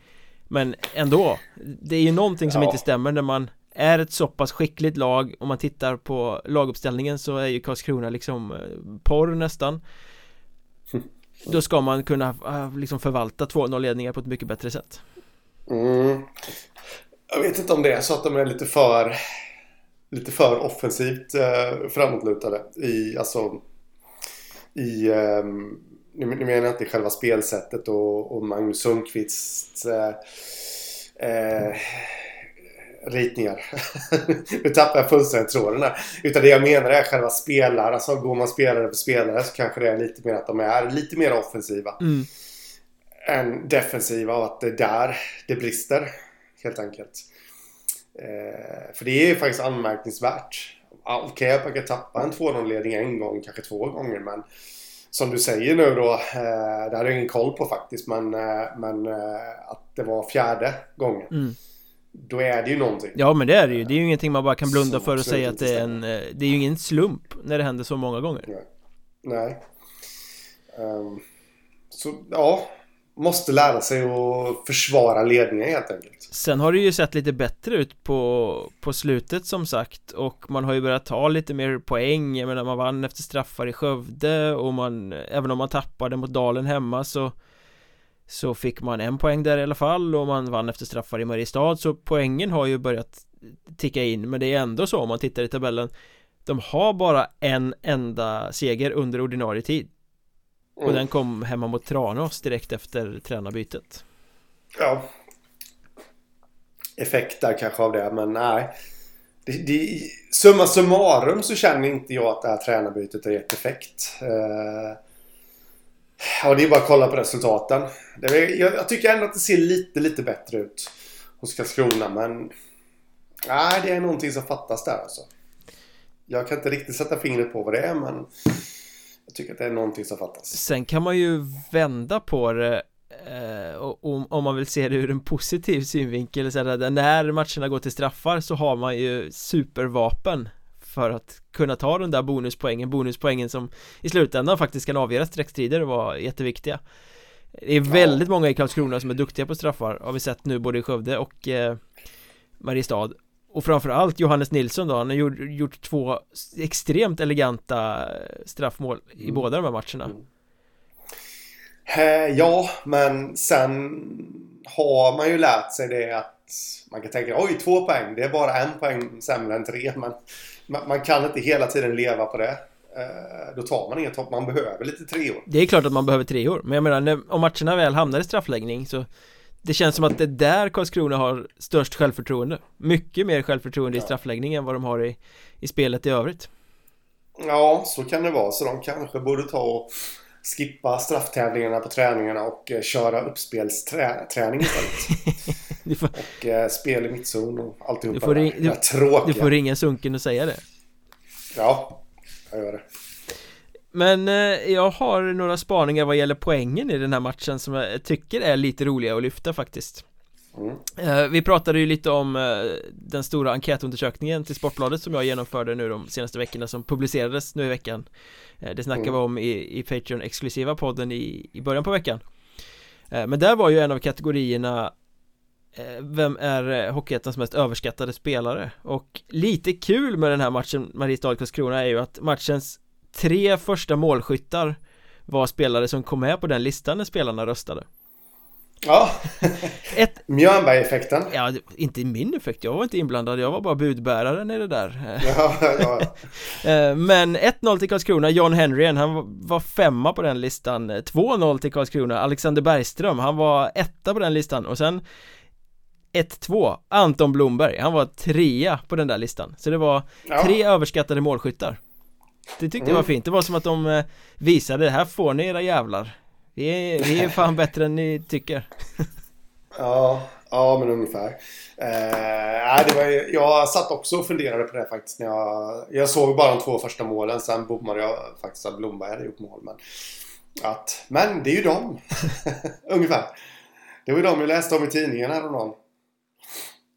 Men ändå. Det är ju någonting som ja. inte stämmer när man är ett så pass skickligt lag. Om man tittar på laguppställningen så är ju Karlskrona liksom eh, porr nästan då ska man kunna eh, liksom förvalta 2-0 ledningar på ett mycket bättre sätt mm. Jag vet inte om det är så att de är lite för Lite för offensivt eh, framåtlutade i alltså I eh, nu, menar jag inte själva spelsättet och, och Magnus Sundqvists eh, eh ritningar. nu tappar jag fullständigt tråden här. Utan det jag menar är själva spelare. Alltså går man spelare för spelare så kanske det är lite mer att de är lite mer offensiva. Mm. Än defensiva och att det är där det brister. Helt enkelt. Eh, för det är ju faktiskt anmärkningsvärt. Okej, okay, jag kan tappa en 2-0-ledning en gång, kanske två gånger. Men som du säger nu då, eh, det hade jag ingen koll på faktiskt. Men, eh, men eh, att det var fjärde gången. Mm då är det ju någonting. Ja men det är det ju, det är ju ingenting man bara kan blunda för och säga att det är en eh, Det är ju ingen slump när det händer så många gånger. Nej, Nej. Um, Så ja. Måste lära sig att försvara ledningen helt enkelt. Sen har det ju sett lite bättre ut på, på slutet som sagt och man har ju börjat ta lite mer poäng. Jag menar man vann efter straffar i Skövde och man Även om man tappade mot Dalen hemma så så fick man en poäng där i alla fall och man vann efter straffar i Mariestad. Så poängen har ju börjat ticka in men det är ändå så om man tittar i tabellen. De har bara en enda seger under ordinarie tid. Och mm. den kom hemma mot Tranås direkt efter tränarbytet. Ja. Effekter kanske av det men nej. Det, det, Summa summarum så känner inte jag att det här tränarbytet har gett effekt. Eh, Ja, det är bara att kolla på resultaten. Är, jag, jag, tycker ändå att det ser lite, lite bättre ut hos Karlskrona, men... Nej, det är någonting som fattas där alltså. Jag kan inte riktigt sätta fingret på vad det är, men... Jag tycker att det är någonting som fattas. Sen kan man ju vända på det eh, om, om man vill se det ur en positiv synvinkel så här, När matcherna går till straffar så har man ju supervapen för att kunna ta den där bonuspoängen, bonuspoängen som i slutändan faktiskt kan avgöra sträckstrider och vara jätteviktiga Det är väldigt många i Karlskrona som är duktiga på straffar har vi sett nu både i Skövde och eh, Mariestad och framförallt Johannes Nilsson då, han har gjort, gjort två extremt eleganta straffmål i mm. båda de här matcherna mm. Eh, ja, men sen har man ju lärt sig det att man kan tänka oj, två poäng, det är bara en poäng sämre än tre, men man, man kan inte hela tiden leva på det. Eh, då tar man inget topp, man behöver lite treor. Det är klart att man behöver treor, men jag menar när, om matcherna väl hamnar i straffläggning så det känns som att det är där Karlskrona har störst självförtroende Mycket mer självförtroende ja. i straffläggning än vad de har i, i spelet i övrigt Ja, så kan det vara. Så de kanske borde ta och skippa strafftävlingarna på träningarna och eh, köra uppspelsträning istället. får... Och eh, spel i mittzon och alltihopa du får, ring... du... du får ringa Sunken och säga det. Ja, jag gör det. Men eh, jag har några spaningar vad gäller poängen i den här matchen som jag tycker är lite roliga att lyfta faktiskt. Mm. Eh, vi pratade ju lite om eh, den stora enkätundersökningen till Sportbladet som jag genomförde nu de senaste veckorna som publicerades nu i veckan eh, Det snackade mm. vi om i, i Patreon-exklusiva podden i, i början på veckan Men där var ju en av kategorierna Vem är Hockeyettans mest överskattade spelare? Och lite kul med den här matchen Mariestad-Karlskrona är ju att matchens tre första målskyttar var spelare som kom med på den listan när spelarna röstade. Ja, Ett... Mjörnberg-effekten Ja, inte min effekt, jag var inte inblandad, jag var bara budbäraren i det där. Ja, ja. Eh, men 1-0 till Karlskrona, John Henryen, han var femma på den listan. 2-0 till Karlskrona, Alexander Bergström, han var etta på den listan. Och sen 1-2, Anton Blomberg, han var trea på den där listan. Så det var tre överskattade målskyttar. Det tyckte mm. jag var fint, det var som att de eh, visade, det här får ni era jävlar. Vi är, vi är fan bättre än ni tycker. Ja, ja men ungefär. Eh, det var, Jag satt också och funderade på det faktiskt när jag Jag såg bara de två första målen Sen bommade jag faktiskt att Blomberg hade gjort mål men att, Men det är ju dem. Ungefär. Det var ju de vi läste om i tidningen häromdagen.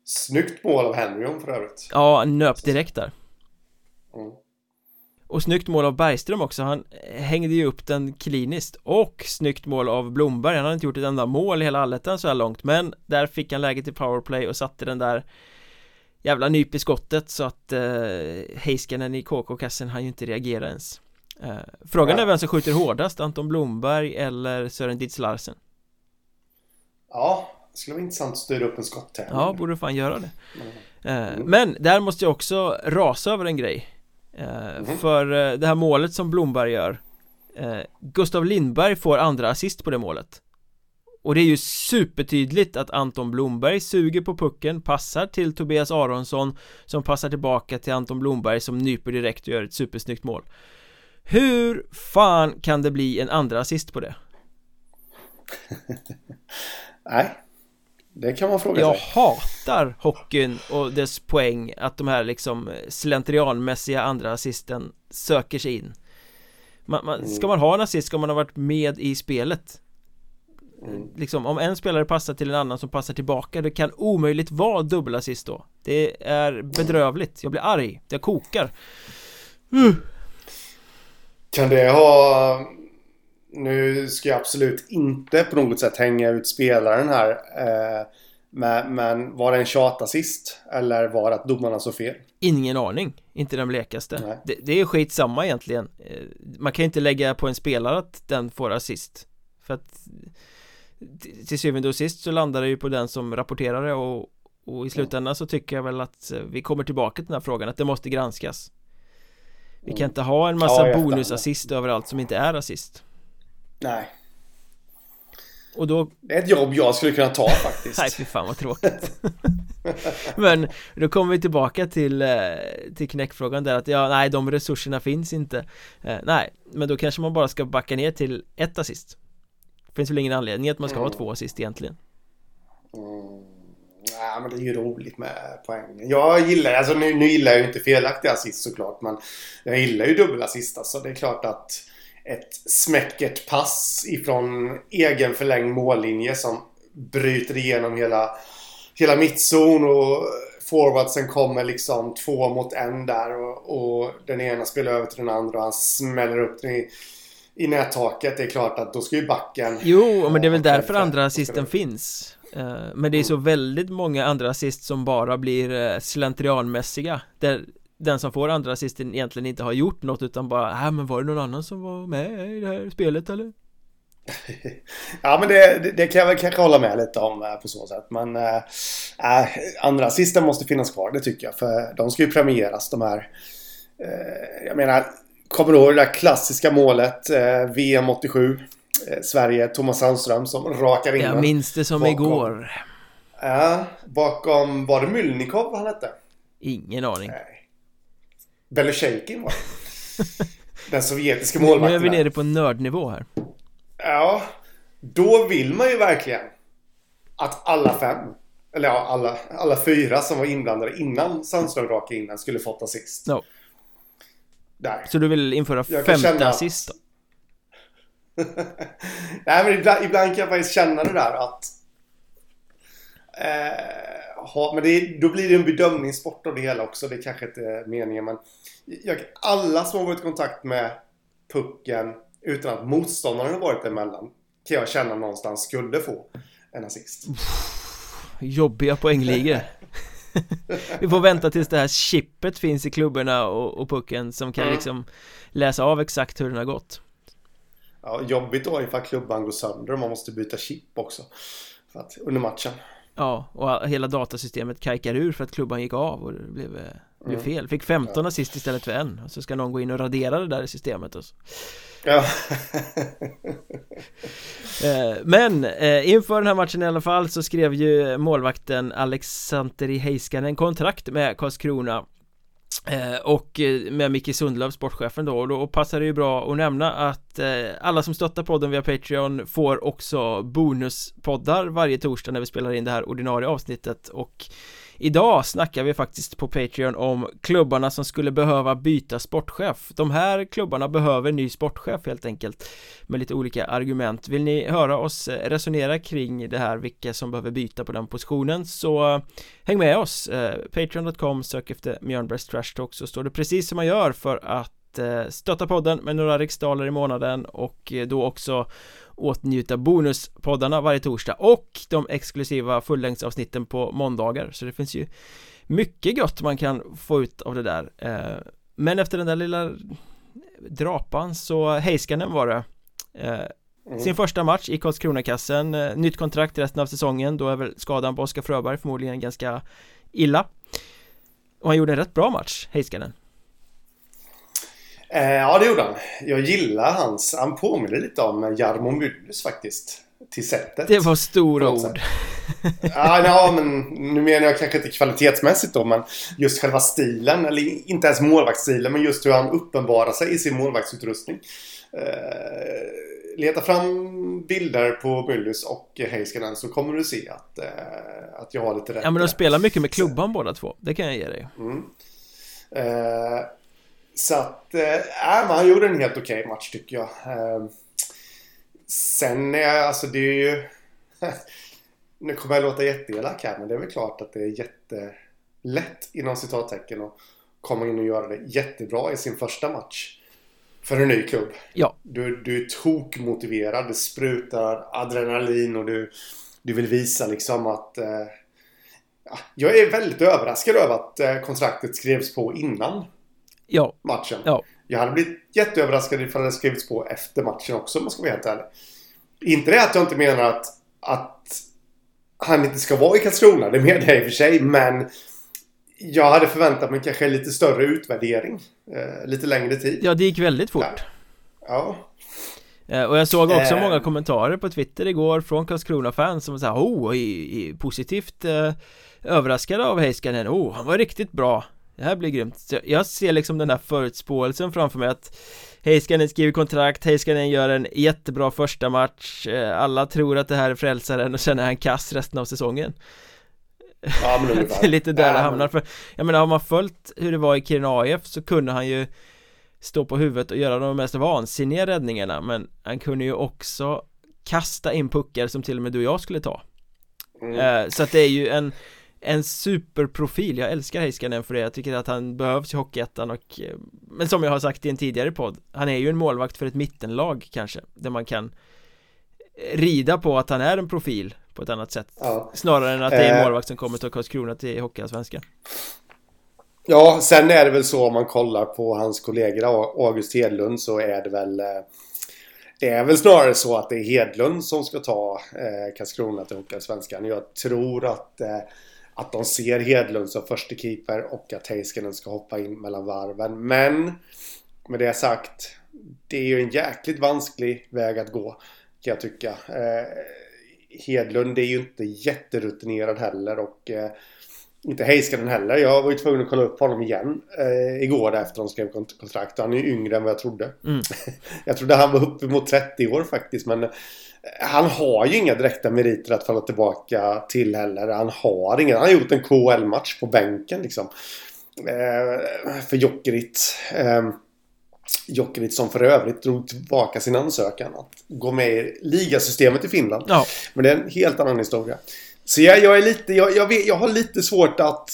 Snyggt mål av Henryon för övrigt. Ja, nöp direkt där. Mm. Och snyggt mål av Bergström också, han hängde ju upp den kliniskt Och snyggt mål av Blomberg, han hade inte gjort ett enda mål i hela allettan så här långt Men där fick han läget i powerplay och satte den där Jävla nyp i skottet så att eh, Heiskanen i KK-kassen han ju inte reagera ens eh, Frågan Ja. är vem som skjuter hårdast, Anton Blomberg eller Sören Ditz Larsen? Ja, det skulle vara intressant att styra upp en skotttävling. Ja, borde fan göra det Mm. Eh, Men där måste jag också rasa över en grej Eh, Mhm. För eh, det här målet som Blomberg gör Gustav Lindberg får andra assist på det målet Och det är ju supertydligt att Anton Blomberg suger på pucken, passar till Tobias Aronsson Som passar tillbaka till Anton Blomberg som nyper direkt och gör ett supersnyggt mål Hur fan kan det bli en andra assist på det? Nej, det kan man fråga Jag sig. hatar hockeyn och dess poäng att de här liksom slentrianmässiga andra assisten söker sig in. Man, man, Ska man ha en assist ska man ha varit med i spelet. Mm. Liksom om en spelare passar till en annan som passar tillbaka Det kan omöjligt vara dubbelassist då. Det är bedrövligt, jag blir arg, jag kokar. Kan det ha... Nu ska jag absolut inte på något sätt hänga ut spelaren här. Eh, men, men var det en tjatassist? Eller var det att domarna så fel? Ingen aning, inte den blekaste det, det är skitsamma egentligen Eh, Man kan ju inte lägga på en spelare att den får assist För att Till syvende och sist så landar det ju på den som rapporterar det och, och i slutändan så tycker jag väl att eh, vi kommer tillbaka till den här frågan att det måste granskas Vi kan inte ha en Ja, massa efterhand. bonusassist överallt som inte är assist Nej. Och då Det är ett jobb jag skulle kunna ta faktiskt. Nej fy fan vad tråkigt Men då kommer vi tillbaka till, eh, till knäckfrågan där att ja, nej de resurserna finns inte eh, Nej, men då kanske man bara ska backa ner till ett assist Finns väl ingen anledning att man ska ha Mm. två assist egentligen Mm. Nej, men det är ju roligt med poängen. Jag gillar, alltså nu, nu gillar jag ju inte felaktiga assist såklart, men jag gillar ju dubbelassist. Alltså det är klart att ett smäckert pass ifrån egen förlängd mållinje som bryter igenom hela, hela mittzon och forwardsen kommer liksom två mot en där och, och den ena spelar över till den andra och han smäller upp den i, i nättaket. Det är klart att då ska ju backen... Jo, men det är väl därför för- andra assisten finns Eh, Men det är så väldigt många andra assist som bara blir eh, slentrianmässiga Där den som får andra assisten egentligen inte har gjort något utan bara äh, men var det någon annan som var med i det här spelet eller? Ja, men det, det, det kan jag väl kanske hålla med lite om eh, på så sätt. Men äh, äh, andra assisten måste finnas kvar, det tycker jag. För de ska ju premieras, de här. Eh, jag menar, kommer du ihåg det där klassiska målet, eh, VM 87? Eh, Sverige, Thomas Sandström som rakar in Jag minns det som Bakom. igår Ja, bakom, var det Mylnikov han hette? Ingen aning Nej. Belushenkin var. Den sovjetiska Nu målvakten. är vi nere på nördnivå här Ja, då vill man ju verkligen att alla fem, eller ja, alla, alla fyra som var inblandade innan Sandström rakade in den skulle fått assist. no. Där. Så du vill införa Jag femte känna assist då? Nej, men ibland, ibland kan jag faktiskt känna det där att... Eh, ha, men det, då blir det en bedömningssport av det hela också. Det kanske inte är meningen, men... Jag, alla som har varit i kontakt med pucken utan att motståndaren har varit emellan kan jag känna någonstans skulle få en assist. Jobbiga poängligor Vi får vänta tills det här chippet finns i klubborna och, och pucken som kan Mm. liksom läsa av exakt hur den har gått Ja, jobbigt då ifall klubban går sönder och man måste byta chip också. För att, under matchen. Ja, och hela datasystemet kajkar ur för att klubban gick av och det blev, eh, blev Mm. fel Fick 15 assist istället för en och så ska någon gå in och radera det där i systemet och så. Ja. Eh, Men eh, inför den här matchen i alla fall så skrev ju målvakten Alexanteri Heiskanen kontrakt med Karlskrona Eh, och eh, med Micke Sundlöv, sportchefen då Och då passar det ju bra att nämna att eh, alla som stöttar podden via Patreon får också bonuspoddar varje torsdag när vi spelar in det här ordinarie avsnittet. Och Idag snackar vi faktiskt på Patreon om klubbarna som skulle behöva byta sportchef. De här klubbarna behöver ny sportchef helt enkelt Med lite olika argument. Vill ni höra oss eh, resonera kring det här vilka som behöver byta på den positionen så eh, häng med oss. Eh, Patreon.com sök efter Mjörnbergs Trash Talk så står det precis som man gör för att eh, stötta podden med några riksdaler i månaden och eh, då också åtnjuta bonuspoddarna varje torsdag och de exklusiva fullängdsavsnitten på måndagar. Så det finns ju mycket gott man kan få ut av det där. Eh, men efter den där lilla drapan så Heiskanen var det. Mm. sin första match i Karlskronakassen. Nytt kontrakt resten av säsongen. Då är väl skadan på Oskar Fröberg förmodligen ganska illa. Och han gjorde en rätt bra match Heiskanen Eh, ja, det gjorde han. Jag gillar hans... Han påminner lite om Jarmo Myllys faktiskt. Till sättet. Det var stora ord. ja, ja, men nu menar jag kanske inte kvalitetsmässigt då, men just själva stilen. Eller inte ens målvaktsstilen, men just hur han uppenbarar sig i sin målvaktsutrustning. Eh, leta fram bilder på Myllys och Heiskanen så kommer du se att, eh, att jag har lite rätt. Ja, men de spelar mycket med klubban båda två. Det kan jag ge dig. Mm. Eh, så att, äh, han gjorde en helt okej okay match tycker jag. Äh, sen är alltså det är ju... nu kommer jag låta jätteelak här men det är väl klart att det är jättelätt inom citattecken att komma in och göra det jättebra i sin första match. För en ny klubb. Ja. Du, du är tokmotiverad, det sprutar adrenalin och du, du vill visa liksom att... Eh, jag är väldigt överraskad över att eh, kontraktet skrevs på innan ja. matchen. Ja. Jag hade blivit jätteöverraskad ifall det skrivits på efter matchen också om man ska vara helt ärlig. Inte det att jag inte menar att, att han inte ska vara i Karlskrona, det menar jag i och för sig, men jag hade förväntat mig kanske lite större utvärdering. Eh, lite längre tid. Ja, det gick väldigt fort. Ja. ja. Eh, och jag såg också eh. många kommentarer på Twitter igår från Karlskrona-fans som var såhär, oh, i, i, positivt eh, överraskade av Heiskanen, oh, han var riktigt bra det här blir grymt. Så Jag ser liksom den här förutspåelsen framför mig att Heiskanen skriver kontrakt, Heiskanen gör en jättebra första match? Eh, Alla tror att det här är frälsaren och sen är han kass resten av säsongen. Ja men Det är lite där ja, det hamnar för Jag menar har man följt hur det var i Kiruna AIF så kunde han ju Stå på huvudet och göra de mest vansinniga räddningarna men han kunde ju också Kasta in puckar som till och med du och jag skulle ta. Mm. eh, Så att det är ju en en superprofil, jag älskar Heiskanen för det, jag tycker att han behövs i Hockeyettan och eh, Men som jag har sagt i en tidigare podd, han är ju en målvakt för ett mittenlag kanske, där man kan Rida på att han är en profil på ett annat sätt ja. Snarare än att det är en eh. målvakt som kommer ta Karlskrona till Hockeyallsvenskan Ja, sen är det väl så om man kollar på hans kollegor August Hedlund så är det väl eh, det är väl snarare så att det är Hedlund som ska ta eh, Karlskrona till Hockeyallsvenskan. Jag tror att eh, att de ser Hedlund som första keeper och att Heiskanen ska hoppa in mellan varven. Men med det sagt, det är ju en jäkligt vansklig väg att gå kan jag tycka. Eh, Hedlund är ju inte jätterutinerad heller och eh, inte Heiskanen heller. Jag var ju tvungen att kolla upp honom igen eh, igår efter de skrev kontrakt. Han är ju yngre än vad jag trodde. Mm. jag trodde han var uppemot 30 år faktiskt men han har ju inga direkta meriter att falla tillbaka till heller. Han har ingen. Han har gjort en KL-match på bänken liksom. Eh, för Jokerit. Eh, Jokerit som för övrigt drog tillbaka sin ansökan att gå med i ligasystemet i Finland. Ja. Men det är en helt annan historia. Så jag, jag är lite, jag, jag, vet, jag har lite svårt att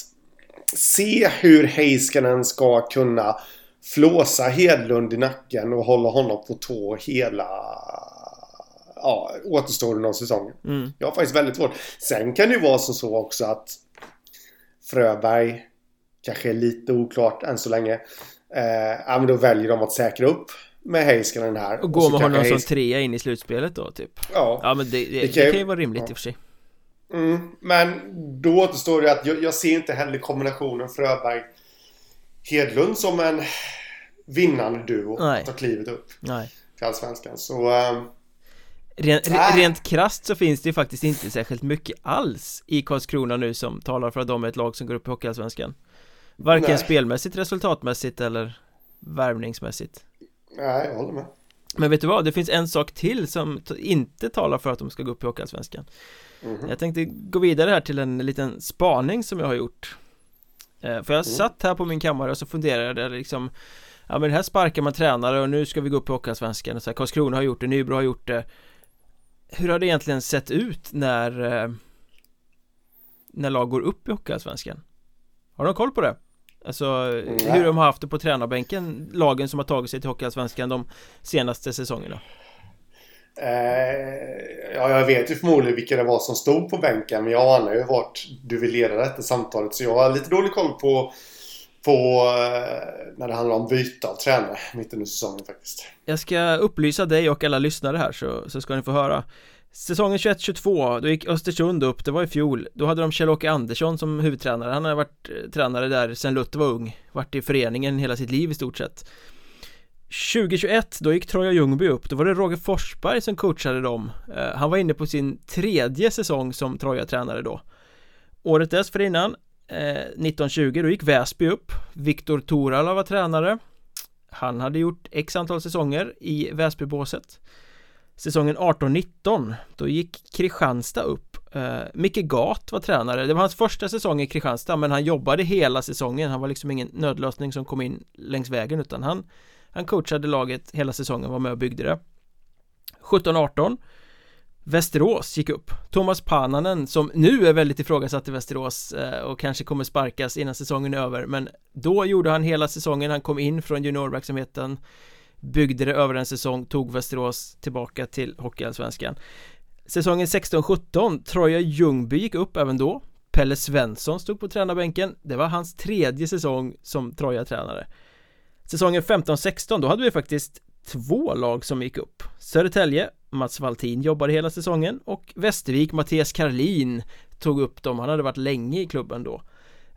se hur Heiskanen ska kunna flåsa Hedlund i nacken och hålla honom på tå hela ja, återstoden av säsongen. Mm. Jag har faktiskt väldigt svårt. Sen kan det ju vara så också att Fröberg kanske är lite oklart än så länge. Eh, ja, men då väljer de att säkra upp med Heiskanen här. Och gå med honom Heis... som trea in i slutspelet då typ. Ja. Ja men det, det, det kan ju vara rimligt ja. i och för sig. Mm, men då återstår det att jag, jag ser inte heller kombinationen Fröberg Hedlund som en vinnande duo. Nej. Att ta klivet upp. Nej. Till Allsvenskan. Så... Um, Rent, rent krasst så finns det ju faktiskt inte särskilt mycket alls i Karlskrona nu som talar för att de är ett lag som går upp i Hockeyallsvenskan Varken Nej. spelmässigt, resultatmässigt eller värvningsmässigt Nej, jag håller med Men vet du vad, det finns en sak till som inte talar för att de ska gå upp i Hockeyallsvenskan mm. Jag tänkte gå vidare här till en liten spaning som jag har gjort eh, För jag mm. satt här på min kammare och så funderade jag liksom Ja men här sparkar man tränare och nu ska vi gå upp i Hockeyallsvenskan så här, Karlskrona har gjort det, Nybro har gjort det Hur har det egentligen sett ut när eh, När lag går upp i Hockeyallsvenskan? Har de koll på det? Alltså mm. hur de har haft det på tränarbänken Lagen som har tagit sig till Hockeyallsvenskan de senaste säsongerna eh, Ja jag vet ju förmodligen vilka det var som stod på bänken Men jag anar ju vart du vill leda detta samtalet Så jag har lite dålig koll på på eh, när det handlar om byte av tränare mitt under säsongen faktiskt. Jag ska upplysa dig och alla lyssnare här så, så ska ni få höra. Säsongen 21-22, då gick Östersund upp, det var i fjol. Då hade de Kjell-Åke Andersson som huvudtränare. Han har varit eh, tränare där sedan Luther var ung. Varit i föreningen hela sitt liv i stort sett. 2021, då gick Troja Ljungby upp. Då var det Roger Forsberg som coachade dem. Eh, Han var inne på sin tredje säsong som Troja-tränare då. Året dessförinnan eh, 1920 då gick Väsby upp. Viktor Torala var tränare. Han hade gjort x antal säsonger i Väsbybåset. Säsongen 18-19 Då gick Kristianstad upp. Eh, Micke Gat var tränare. Det var hans första säsong i Kristianstad Men han jobbade hela säsongen. Han var liksom ingen nödlösning som kom in längs vägen utan han han coachade laget hela säsongen Var med och byggde det. 17-18 Västerås gick upp. Thomas Pananen som nu är väldigt ifrågasatt i Västerås eh, och kanske kommer sparkas innan säsongen är över men då gjorde han hela säsongen, han kom in från juniorverksamheten byggde det över en säsong, tog Västerås tillbaka till Hockeyallsvenskan. Säsongen 16-17, Troja Ljungby gick upp även då. Pelle Svensson stod på tränarbänken. Det var hans tredje säsong som Troja-tränare. Säsongen 15-16, då hade vi faktiskt två lag som gick upp. Södertälje, Mats Valtin jobbade hela säsongen och Västervik, Mattias Karlin tog upp dem, han hade varit länge i klubben då.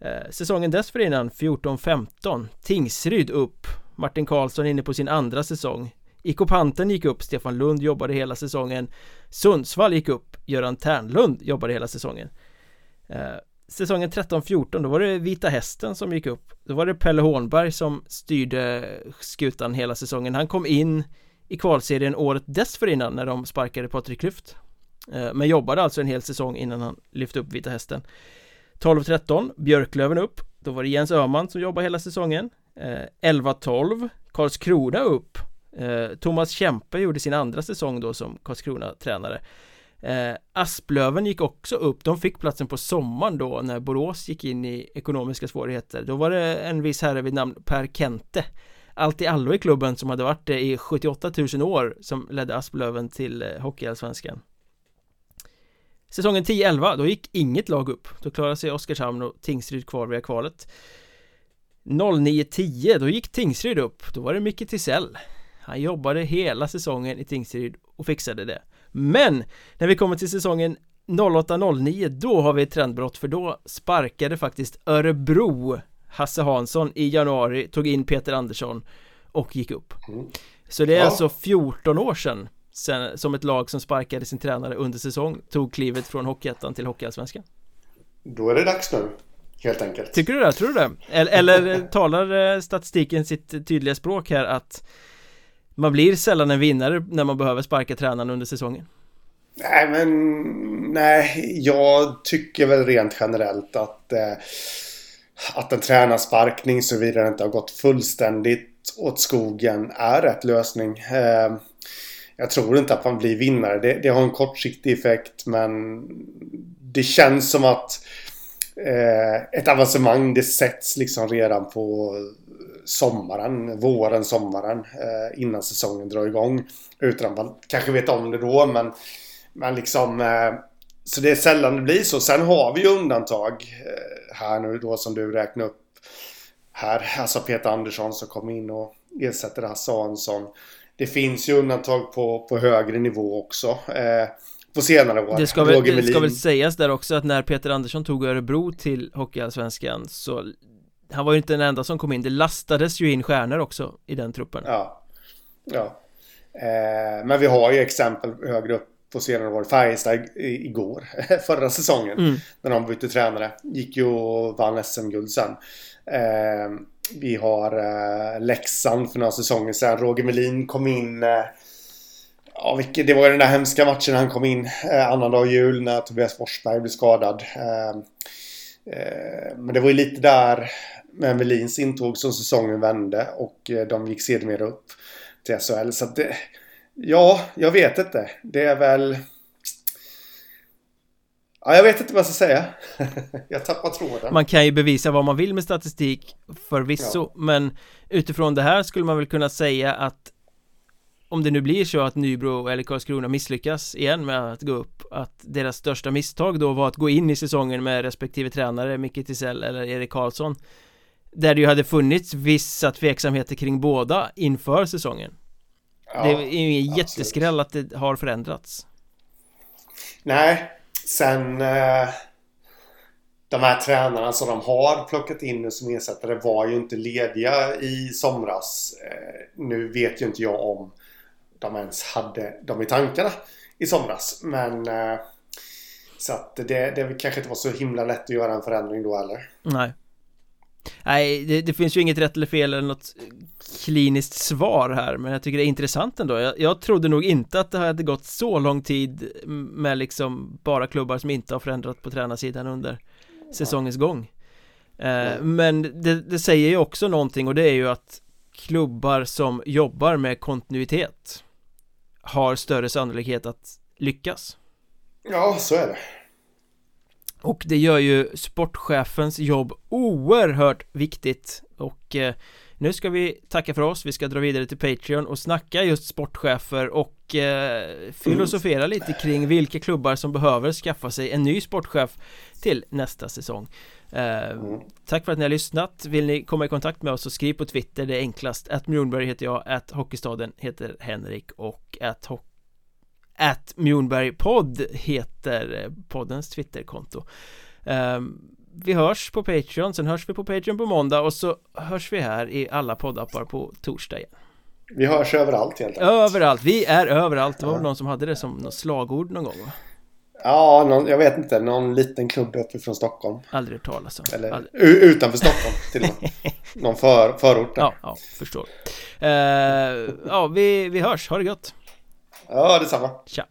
Eh, säsongen dessförinnan, 14-15, Tingsryd upp. Martin Karlsson inne på sin andra säsong. IK Panten gick upp, Stefan Lund jobbade hela säsongen. Sundsvall gick upp, Göran Ternlund jobbade hela säsongen. Eh, Säsongen 13-14 då var det Vita Hästen som gick upp. Då var det Pelle Hånberg som styrde skutan hela säsongen. Han kom in i kvalserien året dessförinnan när de sparkade Patrik Klüft. Eh, men jobbade alltså en hel säsong innan han lyfte upp Vita Hästen. 12-13 Björklöven upp. Då var det Jens Öhman som jobbade hela säsongen. Eh, 11-12 Karlskrona upp. Eh, Thomas Kempe gjorde sin andra säsong då som Karlskrona-tränare eh, Asplöven gick också upp, de fick platsen på sommaren då när Borås gick in i ekonomiska svårigheter. Då var det en viss herre vid namn Per Kente. Allt i allo i klubben som hade varit det i 78 000 år som ledde Asplöven till eh, Hockeyallsvenskan. Säsongen 10-11, då gick inget lag upp. Då klarade sig Oskarshamn och Tingsryd kvar via kvalet. 09-10, då gick Tingsryd upp. Då var det Micke Tisell Han jobbade hela säsongen i Tingsryd och fixade det. Men när vi kommer till säsongen 08-09 då har vi ett trendbrott för då sparkade faktiskt Örebro Hasse Hansson i januari tog in Peter Andersson och gick upp mm. Så det är ja. alltså 14 år sedan sen, som ett lag som sparkade sin tränare under säsong tog klivet från Hockeyettan till Hockeyallsvenskan Då är det dags nu Helt enkelt Tycker du det? Tror du det? Eller, eller talar eh, statistiken sitt tydliga språk här att man blir sällan en vinnare när man behöver sparka tränaren under säsongen? Nej men Nej, jag tycker väl rent generellt att eh, att en tränarsparkning såvida det inte har gått fullständigt åt skogen är rätt lösning. Eh, jag tror inte att man blir vinnare. Det, det har en kortsiktig effekt men det känns som att Eh, ett avancemang det sätts liksom redan på sommaren, våren, sommaren eh, innan säsongen drar igång. Utan att man kanske vet om det då men, men liksom eh, så det är sällan det blir så. Sen har vi ju undantag eh, här nu då som du räknar upp här. Alltså Peter Andersson som kom in och ersätter Hasse Hansson. Det finns ju undantag på, på högre nivå också. Eh, på senare år. Det ska, väl, det ska väl sägas där också att när Peter Andersson tog Örebro till Hockeyallsvenskan så han var ju inte den enda som kom in, det lastades ju in stjärnor också i den truppen. Ja, ja. Eh, men vi har ju exempel högre upp på senare år. Färjestad igår, förra säsongen, mm. när de bytte tränare. Gick ju och vann SM-guld sen. Eh, vi har eh, Leksand för några säsonger sedan. Roger Melin kom in eh, Ja, det var ju den där hemska matchen han kom in eh, annandag jul när Tobias Forsberg blev skadad. Eh, eh, men det var ju lite där med Melins intåg som säsongen vände och de gick sedermera upp till SHL. Så att det, ja, jag vet inte. Det är väl... Ja, jag vet inte vad jag ska säga. jag tappar tråden. Man kan ju bevisa vad man vill med statistik förvisso, ja. men utifrån det här skulle man väl kunna säga att om det nu blir så att Nybro eller Karlskrona misslyckas igen med att gå upp att deras största misstag då var att gå in i säsongen med respektive tränare Micke Tisell eller Erik Karlsson där det ju hade funnits vissa tveksamheter kring båda inför säsongen. Ja, Det är ju ingen jätteskräll att det har förändrats. Nej, sen eh, de här tränarna som de har plockat in nu som ersättare var ju inte lediga i somras. Eh, nu vet ju inte jag om de ens hade dem i tankarna i somras. Men eh, så att det, det kanske inte var så himla lätt att göra en förändring då heller. Nej. Nej, det, det, finns ju inget rätt eller fel eller något kliniskt svar här Men jag tycker det är intressant ändå jag, jag trodde nog inte att det hade gått så lång tid Med liksom bara klubbar som inte har förändrat på tränarsidan under säsongens gång eh, Men det, det säger ju också någonting och det är ju att Klubbar som jobbar med kontinuitet har större sannolikhet att lyckas. Ja, så är det. Och det gör ju sportchefens jobb oerhört viktigt. Och eh, nu ska vi tacka för oss, vi ska dra vidare till Patreon och snacka just sportchefer och eh, filosofera mm. lite kring vilka klubbar som behöver skaffa sig en ny sportchef till nästa säsong mm. Tack för att ni har lyssnat, vill ni komma i kontakt med oss så skriv på Twitter, det är enklast. Att Mjornberg heter jag, att Hockeystaden heter Henrik. Och att Hockey att Mjornbergpodd heter eh, poddens Twitterkonto. Um, Vi hörs på Patreon, sen hörs vi på Patreon på måndag. Och så hörs vi här i alla poddappar på torsdag igen. Vi hörs överallt enkelt. Överallt, vi är överallt, det var ja. någon som hade det som något slagord någon gång va? Ja, någon, jag vet inte, någon liten klubb uppifrån Stockholm. Aldrig hört talas om. Eller Aldrig. utanför Stockholm till och med. Någon för, förort där. Ja, ja, förstår. Uh, Ja, vi, vi hörs, ha det gott. Ja, detsamma. Tja.